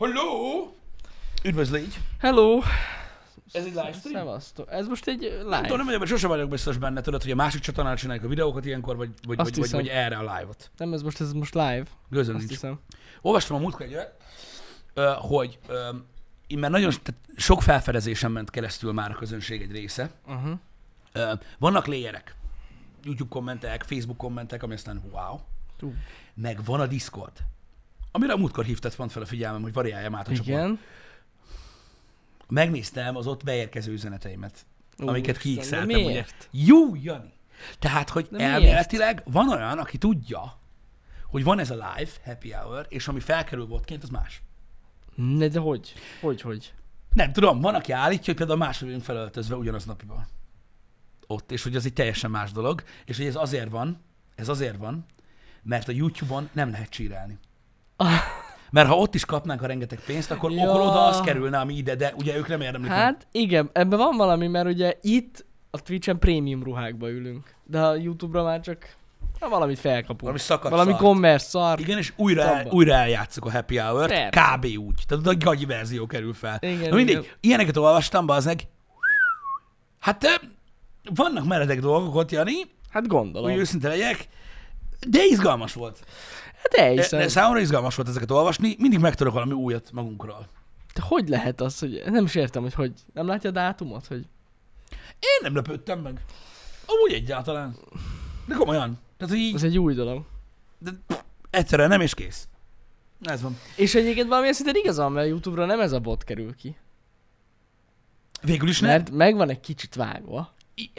Hello! Üdvözlégy! Hello! Ez egy live stream? Szevasztok. Ez most egy live. Nem tudom, nem vagyok, sose vagyok biztos benne, tudod, hogy a másik csatornán csináljuk a videókat ilyenkor, vagy, vagy, Azt vagy, vagy, hiszem. vagy erre a live-ot. Nem, ez most, ez most live. Gőzöm Azt nincs. hiszem. Olvastam a múltkor egy olyat, hogy én már nagyon tehát sok felfedezésen ment keresztül már a közönség egy része. Uh-huh. Vannak léjerek, YouTube kommentek, Facebook kommentek, ami aztán wow. Ú. Meg van a Discord, amire a múltkor hívtad pont fel a figyelmem, hogy variáljam át a. Igen. Megnéztem az ott beérkező üzeneteimet, amiket Úristen, kiixeltem, ugye. miért? Jó, Jani! Tehát, hogy De miért? elméletileg van olyan, aki tudja, hogy van ez a live, happy hour, és ami felkerül botként, az más. Ne, de hogy? Hogy, hogy? Nem tudom, van, aki állítja, hogy például máshogy vagyunk felöltözve ugyanaz napiban. Ott, és hogy ez egy teljesen más dolog, és hogy ez azért van, ez azért van, mert a YouTube-on nem lehet csírálni. Mert ha ott is kapnánk a rengeteg pénzt, akkor, Ja. akkor oda az kerülne, ami ide, de ugye ők nem érdemlik. meg. Hát igen, ebben van valami, mert ugye itt a Twitch-en prémium ruhákba ülünk. De a YouTube-ra már csak na, valamit felkapunk. Valami szakadt valami szart. commerce szar. Igen, és újra, el, újra eljátszuk a Happy Persze. kb. úgy. Tehát a gagyi verzió kerül fel. Igen, Na mindegy, igen. ilyeneket olvastam, bazdmeg. Hát vannak meredek dolgok ott, Jani, Hát hogy gondolom. őszinte legyek, de izgalmas volt. Hát De, elhiszem. de számomra izgalmas volt ezeket olvasni, mindig megtudok valami újat magunkról. De hogy lehet az, hogy nem is értem, hogy hogy. Nem látja a dátumot, hogy Én nem lepődtem meg. Amúgy egyáltalán. De komolyan. Tehát, hogy így, ez egy új dolog. de, pff, egyszerűen nem és kész. Ez van. És egyébként valamilyen szinten igazán, mert YouTube-ra nem ez a bot kerül ki. Végül is nem. Mert meg van egy kicsit vágva. I-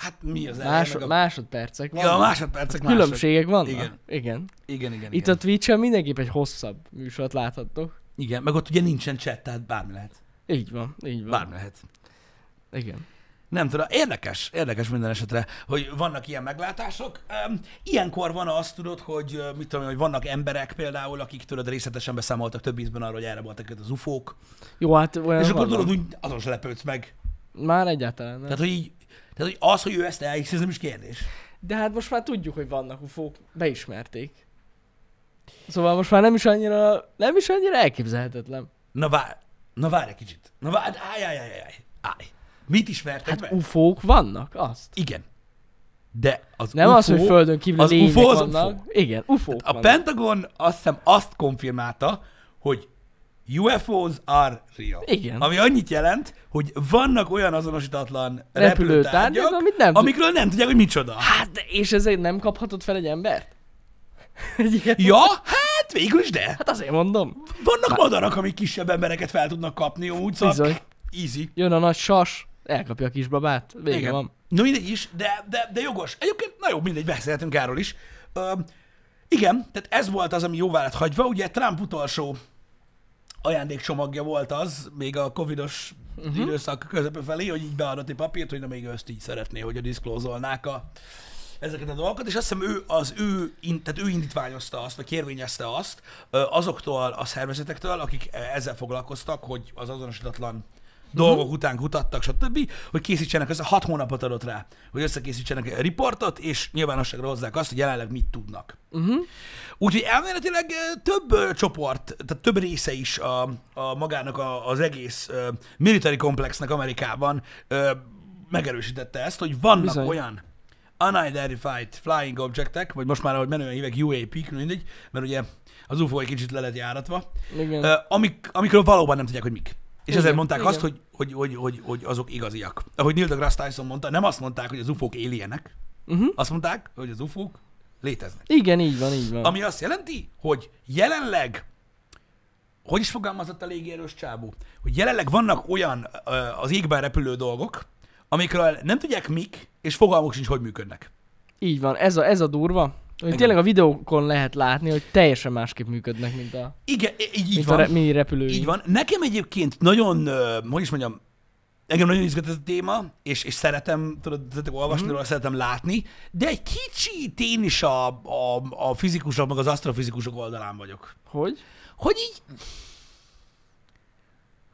Hát mi az Másod, a... másodpercek Ja, vannak. másodpercek mások. Különbségek vannak. Igen. Igen. Igen, igen, Itt igen. a Twitch-en mindenképp egy hosszabb műsort láthattok. Igen, meg ott ugye nincsen chat, tehát bármi lehet. Így van, így van. Bármi lehet. Igen. Nem tudom, érdekes, érdekes minden esetre, hogy vannak ilyen meglátások. Ilyenkor van azt, tudod, hogy mit tudom, hogy vannak emberek például, akik tudod részletesen beszámoltak több ízben arról, hogy erre voltak az ufók, Jó, hát olyan és akkor tudod, úgy azon se lepődsz meg. Már egyáltalán nem. Tehát, hogy így, tehát, hogy az, hogy ő ezt elhiszi, ez nem is kérdés. De hát most már tudjuk, hogy vannak ufók. Beismerték. Szóval most már nem is annyira, nem is annyira elképzelhetetlen. Na várj, na várj egy kicsit. Na várj, állj, állj, állj, állj, állj. Mit ismertek Hát be? ufók vannak, azt. Igen. De az Nem UFO, az, hogy földön kívül az lények UFO az vannak. UFO. Igen, ufók A vannak. Pentagon azt hiszem azt konfirmálta, hogy UFOs are real. Igen. Ami annyit jelent, hogy vannak olyan azonosítatlan Repülőtárgyak, amit nem amikről nem tudják, hogy micsoda. Hát, és ezért nem kaphatod fel egy embert? Egy ilyen- Ja, hát végül is de. Hát azért mondom. Vannak madarak, amik kisebb embereket fel tudnak kapni, úgy szóval Bizony. easy. Jön a nagy sas, elkapja a kisbabát, vége Igen. van. No mindegy is, de, de, de jogos. Egyébként, na jó, mindegy, beszélhetünk erről is. Ö, igen, tehát ez volt az, ami jóvá lett hagyva. Ugye Trump utolsó ajándékcsomagja volt az, még a covidos uh-huh. időszak közepe felé, hogy így beadott egy papírt, hogy na még ezt így szeretné, hogy a diszklózolnák a, ezeket a dolgokat, és azt hiszem ő, az ő, tehát ő indítványozta azt, vagy kérvényezte azt azoktól a szervezetektől, akik eh, ezzel foglalkoztak, hogy az azonosítatlan dolgok után kutattak, stb., hogy készítsenek, össze hat hónapot adott rá, hogy összekészítsenek egy riportot, és nyilvánosságra hozzák azt, hogy jelenleg mit tudnak. Uh-huh. Úgyhogy elméletileg több csoport, tehát több része is a, a magának a, az egész ö, military komplexnek Amerikában ö, megerősítette ezt, hogy vannak Bizony. Olyan unidentified flying objectek, vagy most már, ahogy menően hívek, UAP-k, mindegy, mert ugye az UFO egy kicsit le lett járatva, Igen. ö, amik, amikről valóban nem tudják, hogy mik. És ezért mondták igen. azt, hogy, hogy, hogy, hogy, hogy azok igaziak. Ahogy Neil deGrasse Tyson mondta, nem azt mondták, hogy az UFO-k alienek, Uh-huh. azt mondták, hogy az UFO-k léteznek. Igen, így van, így van. Ami azt jelenti, hogy jelenleg, hogy is fogalmazott a légierős csábú, hogy jelenleg vannak olyan az égben repülő dolgok, amikről nem tudják mik, és fogalmuk sincs, hogy működnek. Így van, ez a, ez a durva. Igen. tényleg a videókon lehet látni, hogy teljesen másképp működnek, mint a, Igen, így, mint a van. re- mini repülőink. Így van. Nekem egyébként nagyon, ö, hogy is mondjam, engem nagyon izgat ez a téma, és, és szeretem, tudod, szeretem olvasni róla, szeretem látni, de egy kicsit én is a, a, a fizikusok, meg az asztrofizikusok oldalán vagyok. Hogy? hogy így,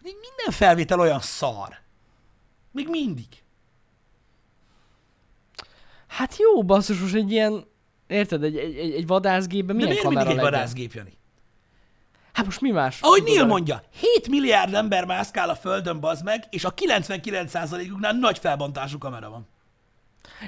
hogy így minden felvétel olyan szar. Még mindig. Hát jó, basszus, most egy ilyen, érted, egy, egy, egy, vadászgépben De milyen miért kamera mindig egy legyen? vadászgép, Jani? Hát most mi más? Ahogy Neil Tudod, mondja, 7 milliárd ember mászkál a Földön, bazd meg, és a 99%-uknál nagy felbontású kamera van.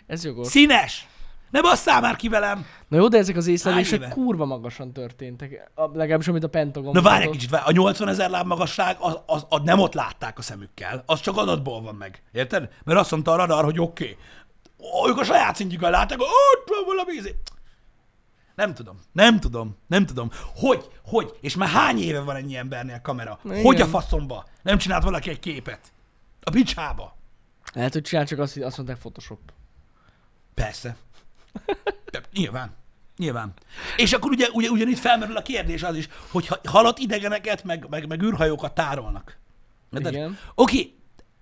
Ez jogos. Színes! Ne basszál már ki velem! Na jó, de ezek az észlelések éve? kurva magasan történtek. A, legalábbis amit a Pentagon Na várj egy kicsit, várj. a 80 ezer láb magasság, az, az, az, nem ott látták a szemükkel, az csak adatból van meg. Érted? Mert azt mondta a radar, hogy oké. Okay. Ők a saját szintjükön látták, ott van valami izé. Nem tudom, nem tudom, nem tudom. Hogy, hogy, és már hány éve van ennyi embernél kamera? Igen. Hogy a faszomba? Nem csinált valaki egy képet? A picsába? Lehet, hogy csinál, csak azt, azt mondták Photoshop. Persze. De, nyilván. Nyilván. És akkor ugye, ugye ugyanitt felmerül a kérdés az is, hogy ha halott idegeneket, meg, meg, meg űrhajókat tárolnak. Érted? Igen.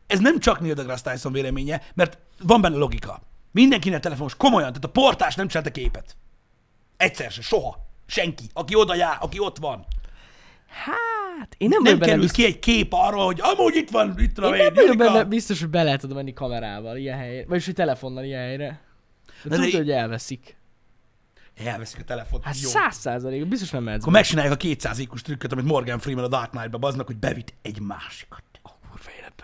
Ez nem csak Neil deGrasse Tyson véleménye, mert van benne logika. Mindenkinek telefonos, komolyan, tehát a portás nem csinálta képet. Egyszer se, soha. Senki, aki oda jár, aki ott van. Hát, én nem, Nem, kerül biztos, ki egy kép arról, hogy amúgy itt van, itt én tudom nem én, vagyok benne biztos, hogy be lehet menni kamerával ilyen helyre. Vagyis, hogy telefonnal ilyen helyre. De, De tudod, de- hogy elveszik. Elveszik a telefont. Hát száz százalék, biztos nem mehetsz Akkor megcsinálják a 200 IQ-s trükköt, amit Morgan Freeman a Dark Knight-ba baznak, hogy bevitt egy másikat.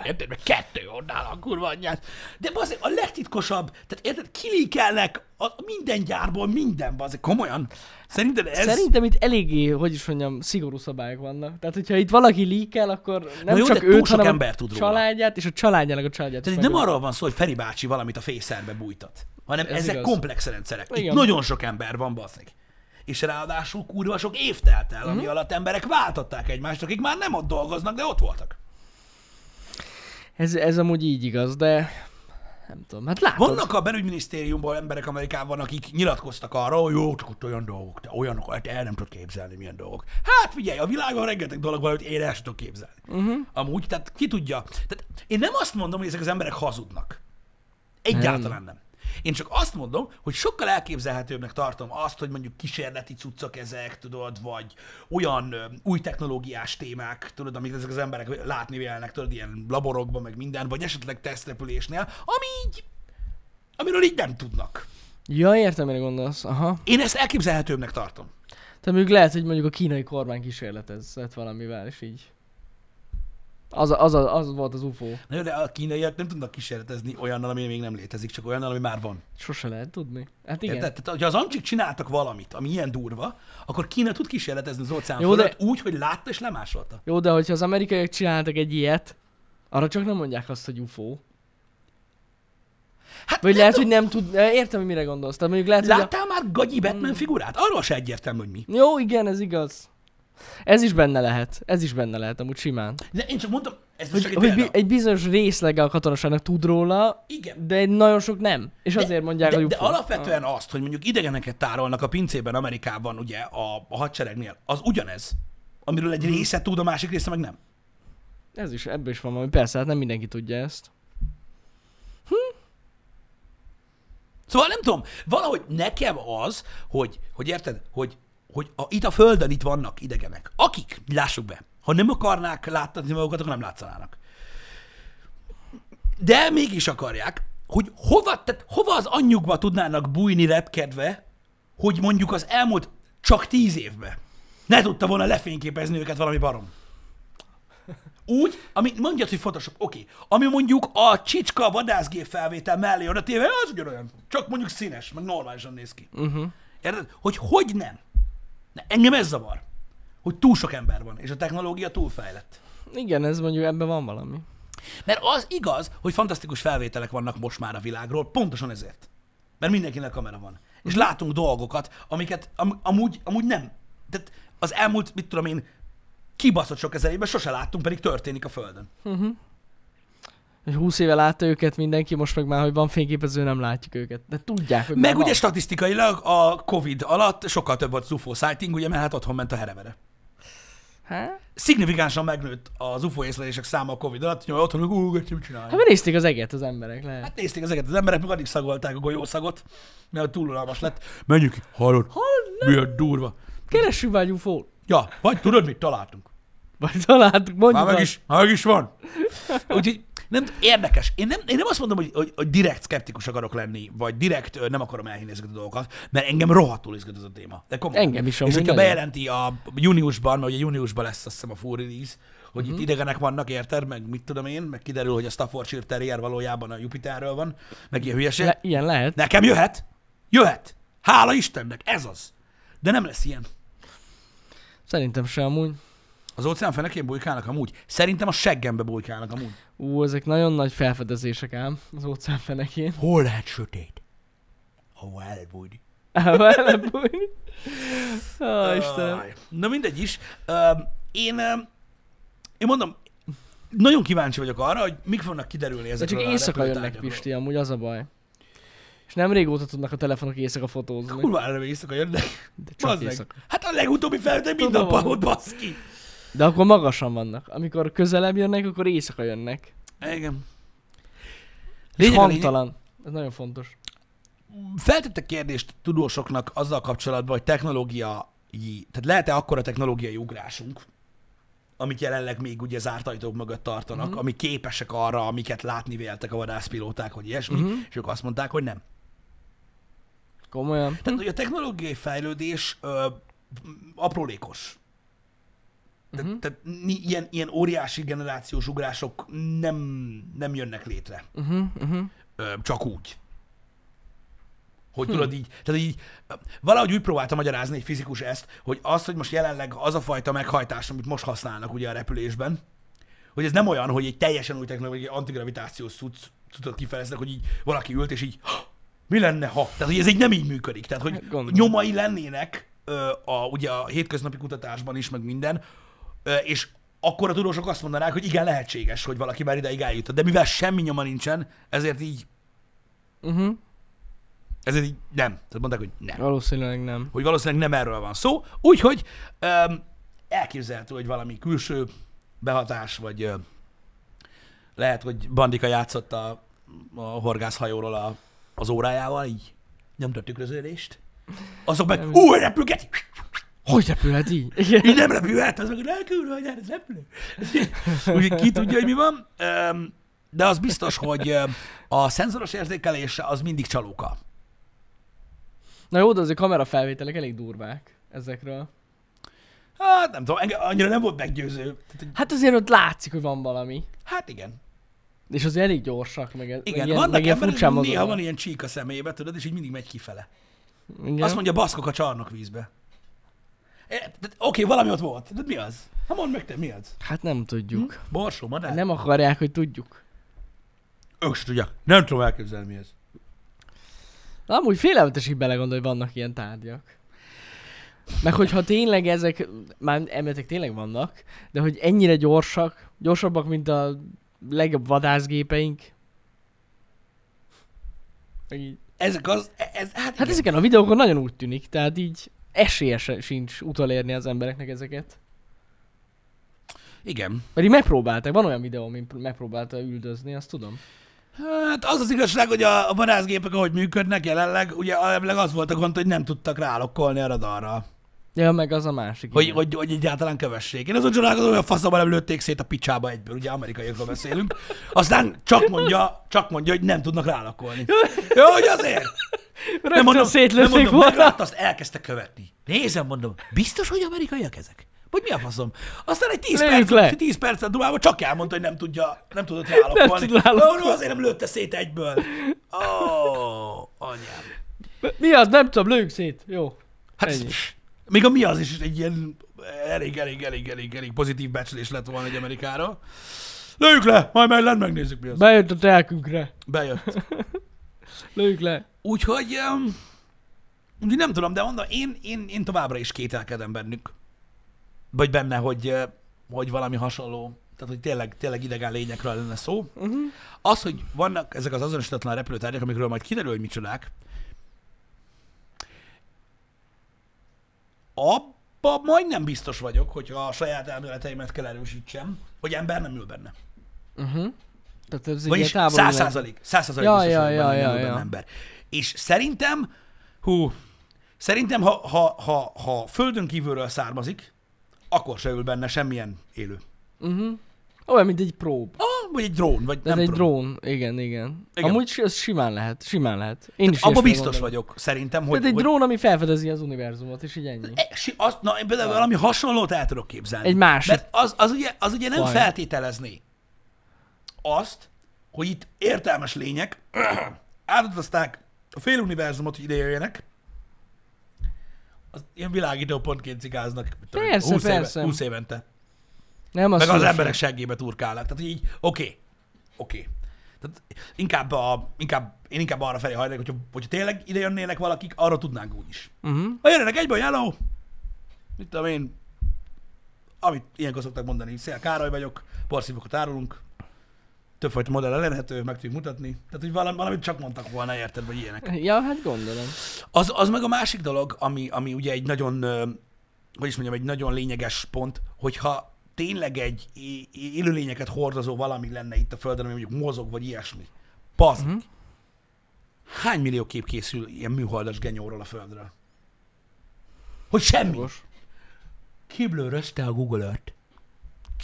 Érted? Meg kettő onnál a kurva anyját. De bazd, a legtitkosabb, tehát érted, kilíkelnek a minden gyárból minden, bazd, komolyan. Szerinted ez... Szerintem itt eléggé, hogy is mondjam, szigorú szabályok vannak. Tehát, hogyha itt valaki líkel, akkor nem jó, csak őt, sok hanem ember tud róla. családját, és a családjának a családját. Tehát itt nem arról van szó, hogy Feri bácsi valamit a fészerbe bújtat, hanem Ez ezek igaz. komplex rendszerek. Itt Igen. nagyon sok ember van, baszeg. És ráadásul kurva sok év telt el, ami alatt emberek váltották egymást, akik már nem ott dolgoznak, de ott voltak. Ez, ez amúgy így igaz, de nem tudom, hát látod. Vannak a belügyminisztériumból emberek Amerikában, akik nyilatkoztak arra, hogy jó, csak ott olyan dolgok, de olyanok, hát el nem tudod képzelni, milyen dolgok. Hát figyelj, a világon rengeteg dolog van, hogy én el sem tudok képzelni. Uh-huh. Amúgy, tehát ki tudja. Tehát én nem azt mondom, hogy ezek az emberek hazudnak. Egyáltalán nem. Én csak azt mondom, hogy sokkal elképzelhetőbbnek tartom azt, hogy mondjuk kísérleti cuccok ezek, tudod, vagy olyan ö, új technológiás témák, tudod, amit ezek az emberek látni vélnek, tudod, ilyen laborokban, meg minden, vagy esetleg tesztrepülésnél, ami így, amiről így nem tudnak. Ja, értem, mire gondolsz. Aha. Én ezt elképzelhetőbbnek tartom. Tehát mondjuk lehet, hogy mondjuk a kínai kormány kísérletezett valamivel, és így. Az, az, az, az volt az UFO. Na jó, de a kínaiak nem tudnak kísérletezni olyannal, ami még nem létezik, csak olyannal, ami már van. Sose lehet tudni. Hát igen. Érted? Tehát, hogyha az amcsik csináltak valamit, ami ilyen durva, akkor Kína tud kísérletezni az óceán Jó, de- úgy, hogy látta és lemásolta. Jó, de hogyha az amerikaiak csináltak egy ilyet, arra csak nem mondják azt, hogy UFO. Hát Vagy lehet, tudom, hogy nem tud... Értem, hogy mire gondolsz. Tehát mondjuk lehet, hogy... Láttál már gagyi Batman figurát? Arról se egyértelmű, hogy mi. A... Jó, igen, ez igaz. Ez is benne lehet. Ez is benne lehet, amúgy simán. De én csak mondtam, ez Hogy, csak egy hogy bi- egy bizonyos részlege a katonaságnak tud róla, Igen. de egy nagyon sok nem. És azért mondják, de, hogy de UFO. alapvetően azt, hogy mondjuk idegeneket tárolnak a pincében Amerikában, ugye a, a hadseregnél, az ugyanez. Amiről Mhm. egy része tud, a másik része meg nem. Ez is, ebből is van valami. Persze, hát nem mindenki tudja ezt. Szóval nem tudom, valahogy nekem az, hogy, hogy érted, hogy, hogy a, itt a Földön itt vannak idegenek, akik, lássuk be, ha nem akarnák láttatni magukat, akkor nem látszanának. De mégis akarják, hogy hova, tehát hova az anyjukba tudnának bújni repkedve, hogy mondjuk az elmúlt csak tíz évben ne tudta volna lefényképezni őket valami barom. Úgy, ami mondjad, hogy Photoshop, oké. Okay. Ami mondjuk a csicska vadászgép felvétel mellé oda téve, az ugyanolyan. Csak mondjuk színes, meg normálisan néz ki. Uh-huh. Érted? Hogy hogy nem? Na, engem ez zavar. Hogy túl sok ember van, és a technológia túl fejlett. Igen, ez mondjuk ebben van valami. Mert az igaz, hogy fantasztikus felvételek vannak most már a világról, pontosan ezért. Mert mindenkinek kamera van. És látunk dolgokat, amiket am- amúgy, amúgy nem. Tehát az elmúlt, mit tudom én, kibaszott sok ezer évben sose láttunk, pedig történik a Földön. Hogy 20 éve látta őket mindenki, most meg már, hogy van fényképező, nem látjuk őket. De tudják, hogy Meg ugye van. statisztikailag a Covid alatt sokkal több volt az UFO sighting, ugye, mert hát otthon ment a herevere. Hát? Szignifikánsan megnőtt az UFO észlelések száma a Covid alatt, hogy otthon, ú, mit Hát csinálják. mert nézték az eget az emberek, lehet. Hát nézték ezeket az emberek, meg addig szagolták a golyószagot, mert túl unalmas lett. Menjünk, ki, hallod? Milyen durva. Keressünk már egy ufo Ja, vagy tudod mit találtunk? Vagy találtuk, mondjuk Már meg is, már meg is van. Úgyhogy Nem, érdekes. Én nem, én nem azt mondom, hogy, hogy, hogy direkt szkeptikus akarok lenni, vagy direkt nem akarom elhinni ezeket a dolgokat, mert engem rohadtul izgat ez a téma. De komolyan. Engem is És hogyha bejelenti a júniusban, mert ugye júniusban lesz azt hiszem a full release, hogy Mhm. itt idegenek vannak, érted? Meg mit tudom én, meg kiderül, hogy a Staffordshire Terrier valójában a Jupiterről van, meg ilyen hülyeség. Le, ilyen lehet. Nekem jöhet. Jöhet. Hála Istennek, ez az. De nem lesz ilyen. Szerintem se amúgy. Az óceán fenekén bujkálnak amúgy. Szerintem a seggembe bujkálnak amúgy. Ú, ezek nagyon nagy felfedezések ám az óceán fenekén. Hol lehet sötét? Ahol el lehet bújni. Vele bújni. Ó, Istenem. Na mindegy is. Én, én mondom, nagyon kíváncsi vagyok arra, hogy mik fognak kiderülni De ezekről csak éjszaka jönnek. Pisti, amúgy az a baj. És nem régóta tudnak a telefonok éjszaka fotózni. Kurva erre éjszaka jönnek. De csak Bazd meg. éjszaka. Hát a legutóbbi felvétel minden nap volt, baszki. De akkor magasan vannak. Amikor közelebb jönnek, akkor éjszaka jönnek. Igen. Lényeg a lényeg, hangtalan. Ez nagyon fontos. feltettek kérdést tudósoknak azzal kapcsolatban, hogy technológiai, tehát lehet-e akkora technológiai ugrásunk, amit jelenleg még ugye zárt ajtók mögött tartanak, mm-hmm. ami képesek arra, amiket látni véltek a vadászpilóták, vagy ilyesmi, mm-hmm. és ők azt mondták, hogy nem. Komolyan. Tehát, hogy a technológiai fejlődés ö, aprólékos. Tehát, Mhm. uh-huh. tehát ni, ilyen, ilyen óriási generációs ugrások nem, nem jönnek létre. Uh-huh, uh-huh. Ö, csak úgy. Hogy hm. tudod így, tehát így, valahogy úgy próbálta magyarázni egy fizikus ezt, hogy az, hogy most jelenleg az a fajta meghajtás, amit most használnak ugye a repülésben, hogy ez nem olyan, hogy egy teljesen új technológiai antigravitációs cucc, cuccot kifejeznek, hogy így valaki ült, és így, "Ha, mi lenne, ha? Tehát, hogy ez így nem így működik. Tehát, hogy Gondolom. nyomai lennének ö, a, ugye a hétköznapi kutatásban is, meg minden, és akkor a tudósok azt mondanák, hogy igen, lehetséges, hogy valaki már ideig eljutott. De mivel semmi nyoma nincsen, ezért így, Uh-huh. ezért így nem. Tehát mondták, hogy nem. Valószínűleg nem. Hogy valószínűleg nem erről van szó. Úgyhogy öm, elképzelhető, hogy valami külső behatás, vagy ö, lehet, hogy Bandika játszott a, a horgászhajóról a, az órájával, így nyomta a tükröződést. Azok meg, ú, repülget! Hogy repülhet így? Igen. Így nem repülhet, az meg elkülön, hogy ez repülő. Úgyhogy ki tudja, hogy mi van. De az biztos, hogy a szenzoros érzékelése az mindig csalóka. Na jó, de azért kamerafelvételek elég durvák ezekről. Hát nem tudom, engem annyira nem volt meggyőző. Hát azért ott látszik, hogy van valami. Hát igen. És azért elég gyorsak, meg, Igen, meg ilyen, vannak meg ilyen emberek, néha van ilyen csík a szemébe, tudod, és így mindig megy kifele. Igen. Azt mondja, baszkok a csarnokvízbe. E, tehát, Oké, valami ott volt. De mi az? Hát mondd meg te, mi az? Hát nem tudjuk. Borsó, madár? Nem akarják, hogy tudjuk. Ők se tudják. Nem tudom elképzelni, mi ez. Na, amúgy félelmetes így belegondolni, hogy vannak ilyen tárgyak. Meg hogyha tényleg ezek, már emetek tényleg vannak, de hogy ennyire gyorsak, gyorsabbak, mint a legjobb vadászgépeink. Meg így. Ezek az, e- ez, hát, Hát igen. ezeken a videókon nagyon úgy tűnik, tehát így esélye se- sincs utolérni az embereknek ezeket. igen. Pedig megpróbálták, van olyan videó, amin megpróbálta üldözni, azt tudom. Hát az az igazság, hogy a, a vadászgépek, ahogy működnek jelenleg, ugye elvileg az volt a gond, hogy nem tudtak rálokkolni a radarra. Ja, meg az a másik. Hogy, igen. hogy, hogy egyáltalán kövessék. Én azon csodálkozom, hogy a faszaba nem lőtték szét a picsába egyből, ugye amerikaiakról beszélünk. Aztán csak mondja, csak mondja, hogy nem tudnak rálakolni. Jó, hogy azért. Rögtön nem szétlőtték mondom, volna. meglátta, azt elkezdte követni. Nézem, mondom, biztos, hogy amerikaiak ezek? Vagy mi a faszom? Aztán egy 10 Lőjük perc, le. 10 percet dumálva csak elmondta, hogy nem tudja, nem tudott rálakolni. tud rálakolni. Ó, no, azért nem lőtte szét egyből. Ó, oh, anyám. Mi az? Nem tudom, lőjük szét. Jó. Hát, Ennyi. még a mi az is egy ilyen elég, elég, elég, elég, elég pozitív becslés lett volna egy Amerikára. Lőjük le, majd meg megnézzük mi az. Bejött a telkünkre. Bejött. Lőjük le. Úgyhogy, um, úgyhogy nem tudom, de mondom, én, én, én továbbra is kételkedem bennük. Vagy benne, hogy, eh, hogy valami hasonló, tehát hogy tényleg, tényleg idegen lényekről lenne szó. Uh-huh. Az, hogy vannak ezek az azonosítatlan repülőtárgyak, amikről majd kiderül, hogy micsodák, abba majdnem biztos vagyok, hogyha a saját elméleteimet kell erősítsem, hogy ember nem ül benne. Uh-huh. Tehát ez Vagyis száz százalék, száz százalék Ja, ja, ja, ja, ja. ember. És szerintem, hú, szerintem, ha, ha, ha, ha földön kívülről származik, akkor se ül benne semmilyen élő. Uh-huh. Olyan, mint egy prób. Ah, vagy egy drón? Vagy Ez nem egy tudom. drón, igen, igen. Igen. Amúgy ez simán lehet, simán lehet. Én is Abba ilyesmire biztos gondolok. vagyok, szerintem, hogy... Tehát egy hogy drón, ami felfedezi az univerzumot, és így ennyi. E, azt, na, én például valami hasonlót el tudok képzelni. Egy másik Mert az, az, ugye, az ugye nem faj. feltételezné azt, hogy itt értelmes lények átutazták a fél univerzumot, hogy ide jöjjenek, az ilyen világító pontként én, Persze, 20 éve- persze. 20 évente. Nem, az Meg az szívesen. emberek seggébe turkálnak. Tehát így, oké, oké. Tehát inkább, a, inkább, én inkább arra felé hajlok, hogyha, hogyha tényleg ide jönnének valakik, arra tudnánk úgy is. Uh-huh. Ha jönnek egyből, hello! Mit tudom én, amit ilyenkor szoktak mondani, Szél Károly vagyok, porszívokat árulunk, többfajta modell elérhető, meg tudjuk mutatni. Tehát, hogy valami, valamit csak mondtak volna, érted, vagy ilyenek. Ja, hát gondolom. Az, az meg a másik dolog, ami, ami ugye egy nagyon, hogy is mondjam, egy nagyon lényeges pont, hogyha tényleg egy élőlényeket hordozó valami lenne itt a Földön, ami mondjuk mozog, vagy ilyesmi. Mhm. Uh-huh. Hány millió kép készül ilyen műholdas genyóról a Földről? Hogy semmi. Jogos. Kiblőrözte a Google Earth.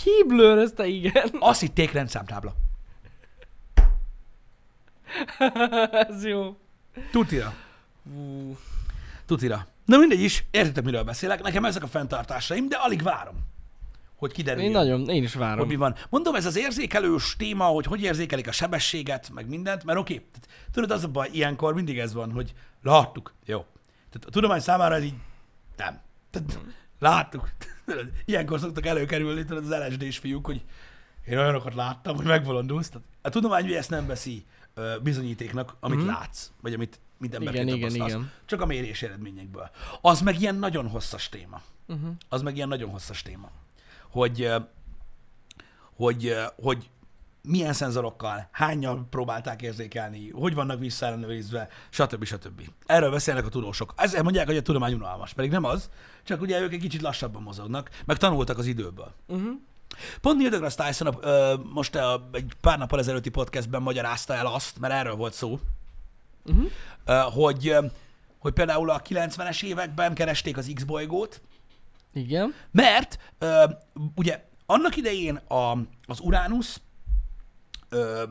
Kiblőrözte, igen. Azt hitték rendszámtábla. Ez jó. Tutira. Ú, Tutira. Na mindegy is, értitek, miről beszélek. Nekem ezek a fenntartásaim, de alig várom, hogy kiderüljön. Én nagyon, én is hogy várom. mi van. Mondom, ez az érzékelős téma, hogy hogy érzékelik a sebességet, meg mindent, mert oké, tehát, tudod, az a baj, ilyenkor mindig ez van, hogy láttuk, jó. Tehát a tudomány számára ez így nem. Tehát, láttuk. Tudod, ilyenkor szoktak előkerülni, tudod, az LSD-s fiúk, hogy én olyanokat láttam, hogy megbolondulsz. Tehát a tudomány ezt nem veszi bizonyítéknak, amit Mhm. látsz, vagy amit Igen, emberként igen, tapasztalsz. igen. Csak a mérési eredményekből. Az meg ilyen nagyon hosszas téma Uh-huh. az meg ilyen nagyon hosszas téma. Hogy, hogy, hogy milyen szenzorokkal, hányan próbálták érzékelni, hogy vannak visszaellenőrizve, stb. stb. Erről beszélnek a tudósok. Ezzel mondják, hogy a tudomány unalmas, pedig nem az, csak ugye ők egy kicsit lassabban mozognak, meg tanultak az időből. Uh-huh. Pont Neil deGrasse Tyson ö, most a, egy pár nappal ezelőtti podcastben magyarázta el azt, mert erről volt szó, Uh-huh. ö, hogy, hogy például a 90-es években keresték az X-bolygót, Igen. mert ö, ugye annak idején a, az Uranus ö,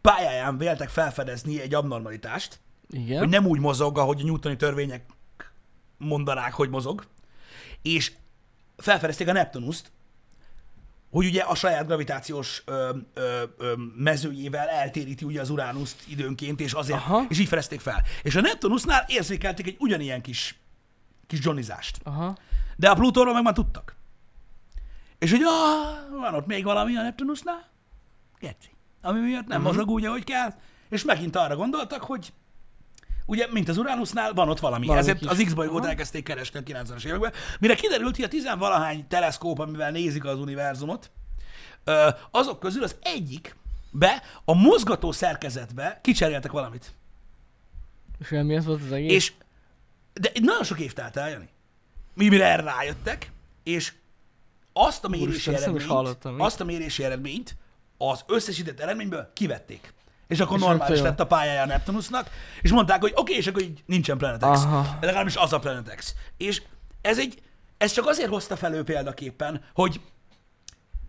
pályáján véltek felfedezni egy abnormalitást, Igen. hogy nem úgy mozog, ahogy a newtoni törvények mondanák, hogy mozog, és felfedezték a Neptunuszt, hogy ugye a saját gravitációs ö, ö, ö, mezőjével eltéríti ugye az Uránuszt időnként, és azért, Aha. és így fedezték fel. És a Neptunusnál érzékelték egy ugyanilyen kis, kis johnnizást. Aha. De a Plutóról meg már tudtak. És hogy ah, van ott még valami a Neptunusnál? Geci. Ami miatt nem Mhm. mozog úgy, ahogy kell. És megint arra gondoltak, hogy ugye, mint az Uranusnál, van ott valami. Valami Ezért kis- az X-bolygót elkezdték keresni a 90-es években. Mire kiderült, hogy a tizenvalahány teleszkóp, amivel nézik az univerzumot, azok közül az egyikbe, a mozgató szerkezetbe kicseréltek valamit. És emiatt volt az egész. És de nagyon sok év telt el, Jani. Mi mire erre rájöttek, és azt a mérési Úristen, eredményt, mi? azt a mérési eredményt az összesített eredményből kivették. És akkor És normális lett a pályája a Neptunusnak, és mondták, hogy oké, okay, és akkor így nincsen Planet X. Aha. Legalábbis az a Planet X. És ez egy, ez csak azért hozta fel ő példaképpen, hogy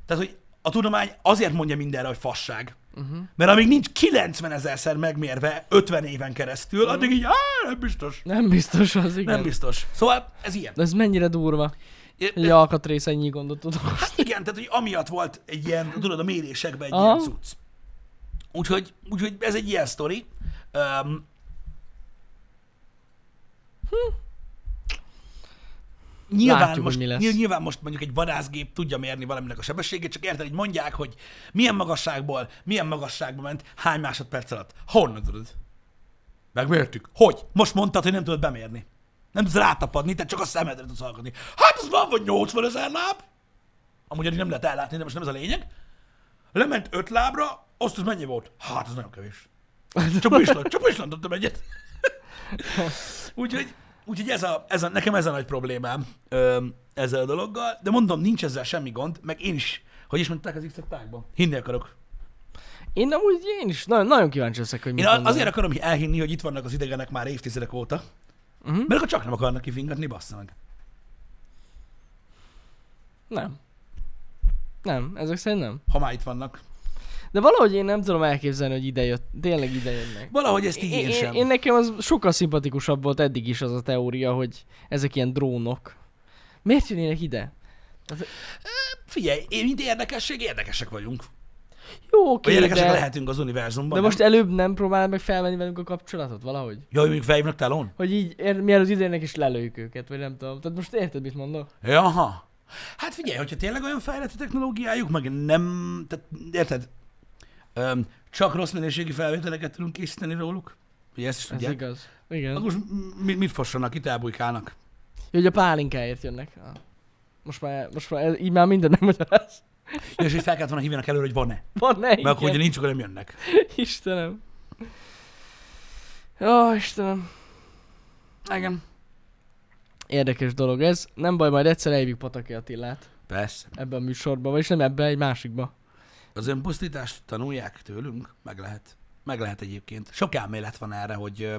tehát, hogy a tudomány azért mondja mindenre, hogy fasság. Uh-huh. Mert amíg nincs 90 ezerszer megmérve 50 éven keresztül, uh-huh. addig így, á, nem biztos. Nem biztos az, igen. Nem biztos. Szóval ez ilyen. De ez mennyire durva. I- Egy alkatrész ennyi gondot tud Hát igen, tehát hogy amiatt volt egy ilyen, tudod, a mérésekben egy Aha. ilyen cucc. Úgyhogy, úgyhogy ez egy ilyen sztori. Um, Nyilván, Látjuk, most, mi lesz. nyilván- most mondjuk egy vadászgép tudja mérni valaminek a sebességét, csak érted, hogy mondják, hogy milyen magasságból, milyen magasságban ment, hány másodperc alatt. Honnan tudod? Megmértük. Hogy? Most mondtad, hogy nem tudod bemérni. Nem tudsz rátapadni, te csak a szemedre tudsz hallgatni. Hát az van, vagy 80 ezer láb? Amúgy nem lehet ellátni, de most nem ez a lényeg. Lement öt lábra, azt az mennyi volt? Hát, az nagyon kevés. Csak pislant, csak pislantottam egyet. úgyhogy, úgyhogy ez a, ez a, nekem ez a nagy problémám ö, ezzel a dologgal, de mondom, nincs ezzel semmi gond, meg én is, hogy is mondták az x Hinni akarok. Én nem úgy, én is nagyon, nagyon kíváncsi leszek, hogy mit Én mondanak. azért akarom elhinni, hogy itt vannak az idegenek már évtizedek óta, Mhm. mert akkor csak nem akarnak kifingatni, bassza meg. Nem. Nem, ezek szerint nem. Ha már itt vannak. De valahogy én nem tudom elképzelni, hogy ide jött, tényleg ide jönnek. Valahogy ezt így Én, én, én, sem. én nekem az sokkal szimpatikusabb volt eddig is az a teória, hogy ezek ilyen drónok. Miért jönnének ide? Figyelj, én mint érdekesség, érdekesek vagyunk. Jó, oké, érdekesek de, lehetünk az univerzumban. de nem? most előbb nem próbál meg felvenni velünk a kapcsolatot valahogy? Jaj, mondjuk felhívnak telón? Hogy így, ér, mielőtt idejönnek is lelőjük őket, vagy nem tudom. Tehát most érted, mit mondok? Jaha. Hát figyelj, hogyha tényleg olyan fejlett a technológiájuk, meg nem, tehát érted? Csak rossz minőségi felvételeket tudunk készíteni róluk. Ugye ezt is Ez tudják. igaz. Igen. Akkor most mit, mit fossanak itt, elbújkálnak? Jó, hogy a pálinkáért jönnek. Most már, most már ez, így már minden nem magyaráz. Ja, és hogy fel kellett volna hívjanak előre, hogy van-e. Van, ne, Mert akkor, hogyha nincs, akkor nem jönnek. Istenem. Ó, Istenem. Igen. Érdekes dolog ez. Nem baj, majd egyszer eljövünk Pataki Attilát Persze. ebbe a műsorba, vagyis nem ebbe, egy másikba. Az önpusztítást tanulják tőlünk, meg lehet. Meg lehet egyébként. Sok elmélet van erre, hogy,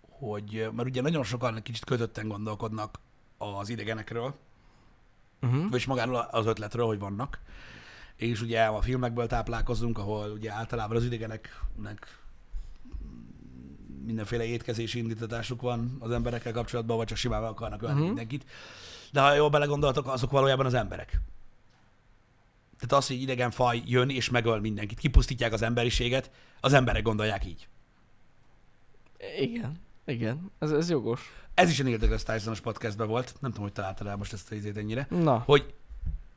hogy, mert ugye nagyon sokan kicsit kötötten gondolkodnak az idegenekről, Uh-huh. vagyis magáról az ötletről, hogy vannak. És ugye a filmekből táplálkozunk, ahol ugye általában az idegeneknek mindenféle étkezési indítatásuk van az emberekkel kapcsolatban, vagy csak simán akarnak ölni Mhm. uh-huh. mindenkit. De ha jól belegondoltok, azok valójában az emberek. Tehát az, hogy idegen faj jön és megöl mindenkit, kipusztítják az emberiséget, az emberek gondolják így. Igen. Igen. Ez, ez jogos. Ez is a Neil deGrasse Tyson-os podcastben volt, nem tudom, hogy találtad el most ezt a izét ennyire, Na. hogy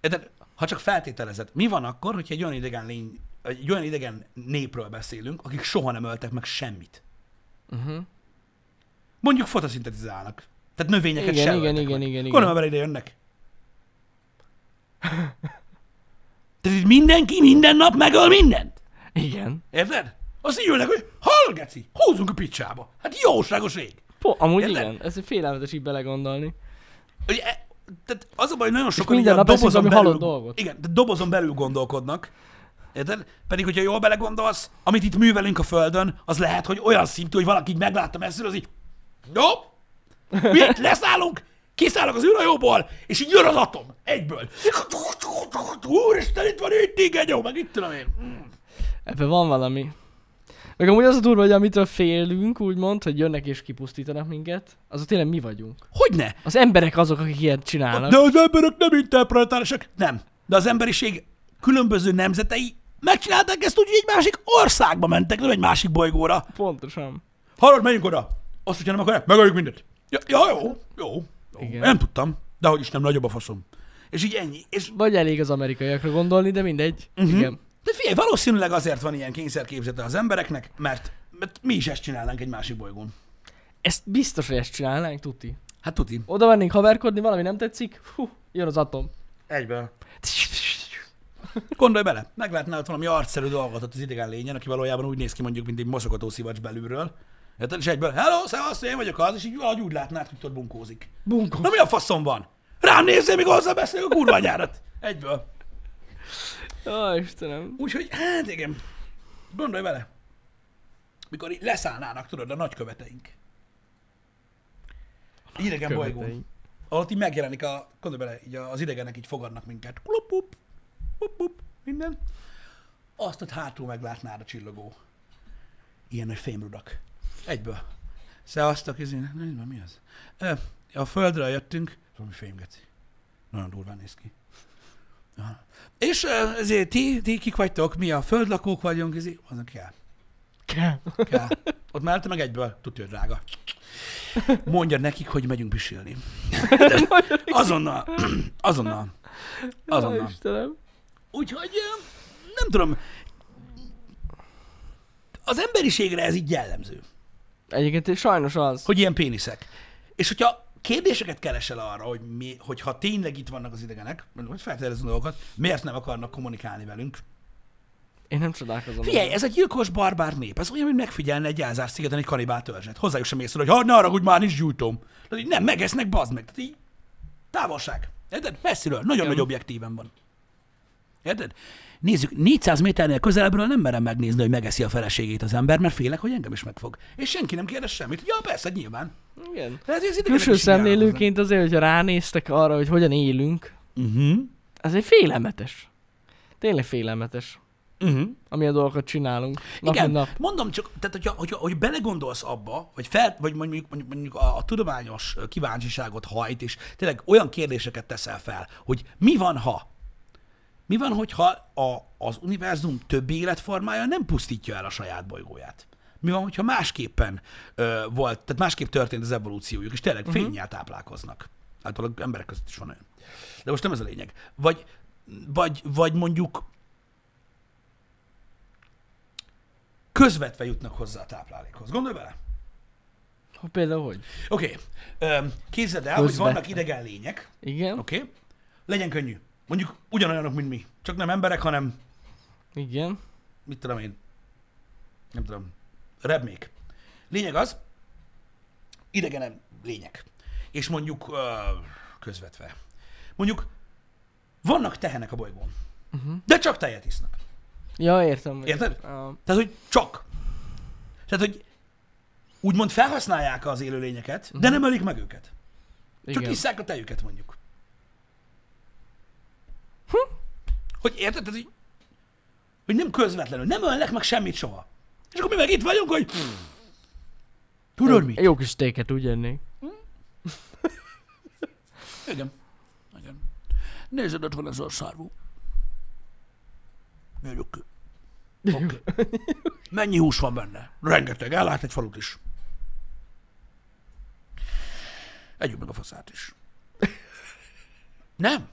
de, ha csak feltételezed, mi van akkor, hogyha egy olyan idegen lény, egy olyan idegen népről beszélünk, akik soha nem öltek meg semmit. Uh-huh. Mondjuk fotoszintetizálnak. Tehát növényeket Igen, sem igen, igen, meg. igen, igen. Gondolom, ide jönnek. Tehát itt mindenki minden nap megöl mindent. Igen. Érted? Azt így ülnek, hogy hall, geci, húzzunk a picsába. Hát jóságos ég. Po, amúgy Érted? igen. Ez egy félelmetes így belegondolni. Ugye, e- tehát az a baj, hogy nagyon sokan minden nap dobozon valami belül, dolgot. Igen, de dobozon belül gondolkodnak. Érted? Pedig, hogyha jól belegondolsz, amit itt művelünk a Földön, az lehet, hogy olyan szintű, hogy valaki így meglátta messziről, az így, jó, mi itt leszállunk, kiszállok az űrhajóból, és így jön az atom, egyből. Úristen, itt van itt genyó, meg itt tudom én. Ebben van valami. Meg amúgy az a durva, hogy amitől félünk, úgymond, hogy jönnek és kipusztítanak minket, azok tényleg mi vagyunk. Hogyne? Az emberek azok, akik ilyet csinálnak. De az emberek nem interpretálisak. Nem. De az emberiség különböző nemzetei megcsinálták ezt úgy, hogy egy másik országba mentek, nem egy másik bolygóra. Pontosan. Hallod, menjünk oda. Azt, hogyha nem akarják, megöljük mindent. Ja, ja jó, jó. Igen. Nem tudtam, de hogy is nem nagyobb a faszom. És így ennyi. És, Vagy elég az amerikaiakra gondolni, de mindegy. Uh-huh. Igen. de figyelj, valószínűleg azért van ilyen kényszerképzete az embereknek, mert, mert mi is ezt csinálnánk egy másik bolygón. Ezt biztos, hogy ezt csinálnánk, tuti. Hát tuti. Oda mennénk haverkodni, valami nem tetszik, hú, jön az atom. Egyből. Gondolj bele, meg lehetne ott valami arcszerű dolgot ott az idegen lényen, aki valójában úgy néz ki mondjuk, mint egy mosogató szivacs belülről. Érted? És egyből, hello, szevasz, én vagyok az, és így valahogy úgy látnád, hogy ott bunkózik. Bunkó. Na mi a faszom van? Rám nézzél, míg hozzá beszélek a kurva anyárat. Egyből. Ó, Istenem. Úgyhogy, hát igen, gondolj bele. Mikor így leszállnának, tudod, a nagyköveteink. Egy idegen bolygón. Ahol így megjelenik a, gondolj bele, így az idegenek így fogadnak minket. Klup, plup, plup, plup, minden. Azt ott hátul meglátnád a csillogó. Ilyen nagy fémrudak. Egyből. Szevasztok, ez én, nézd, mi az? A földről jöttünk, valami fémgeci. Nagyon durván néz ki. Aha. És ezért ti, ti kik vagytok? Mi a földlakók vagyunk? Ez azon kell. Kell. kell. Ott mellette meg egyből, tudja, drága. Mondja nekik, hogy megyünk pisilni. Azonnal. Azonnal. Azonnal. Istenem. Úgyhogy nem tudom. Az emberiségre ez így jellemző, Egyébként sajnos az. hogy ilyen péniszek. És hogyha kérdéseket keresel arra, hogy, mi, hogy ha tényleg itt vannak az idegenek, vagy feltételező dolgokat, miért nem akarnak kommunikálni velünk? Én nem csodálkozom. Figyelj, ez egy gyilkos barbár nép. Ez olyan, mint megfigyelne egy elzárt szigeten egy kanibál törzset. Hozzájuk sem észre, hogy ha ne arra, hogy már nincs gyújtom. Tehát így nem, megesznek, bazd meg. Tehát így távolság. Érted? Messziről. Nagyon Igen. nagy objektíven van. Érted? Nézzük, 400 méternél közelebbről nem merem megnézni, hogy megeszi a feleségét az ember, mert félek, hogy engem is megfog. És senki nem kérdez semmit. Ja, persze, nyilván. Igen. Tehát ez Külső szemlélőként azért, hogyha ránéztek arra, hogy hogyan élünk, Uh-huh. ez egy félelmetes. Tényleg félelmetes. Uh-huh. amilyen dolgokat csinálunk. Nap, Igen, nap. mondom csak, tehát hogyha, hogyha, hogy belegondolsz abba, vagy, fel, vagy mondjuk, mondjuk, mondjuk a, a tudományos kíváncsiságot hajt, és tényleg olyan kérdéseket teszel fel, hogy mi van, ha? Mi van, hogyha a, az univerzum többi életformája nem pusztítja el a saját bolygóját? Mi van, hogyha másképpen ö, volt, tehát másképp történt az evolúciójuk, és tényleg uh-huh. fénnyel táplálkoznak? Általában emberek között is van olyan. De most nem ez a lényeg. Vagy, vagy, vagy mondjuk közvetve jutnak hozzá a táplálékhoz. Gondolj bele! Ha például hogy? Oké, okay. képzeld el, hogy Közvetve. vannak idegen lények, Igen, oké? Okay? Legyen könnyű. Mondjuk ugyanolyanok, mint mi. Csak nem emberek, hanem, igen. mit tudom én, nem tudom, rebmék. Lényeg az, idegen lények. És mondjuk közvetve. Mondjuk vannak tehenek a bolygón. Uh-huh. De csak tejet isznak. Ja, értem. Érted? Uh, Tehát, hogy csak. Tehát, hogy úgymond felhasználják az élőlényeket, uh-huh. de nem ölik meg őket. Csak igen. isszák a tejüket, mondjuk. Hm? Hogy érted? Tehát, hogy, hogy nem közvetlenül, nem ölnek meg semmit soha. És akkor mi meg itt vagyunk, hogy... Tudod mi? Jó kis steaket úgy ennék. Igen. Igen. Nézd, ott van ez a szárvú. Oké. Okay. Mennyi hús van benne? Rengeteg. Ellát egy falut is. Együk meg a faszát is. Nem.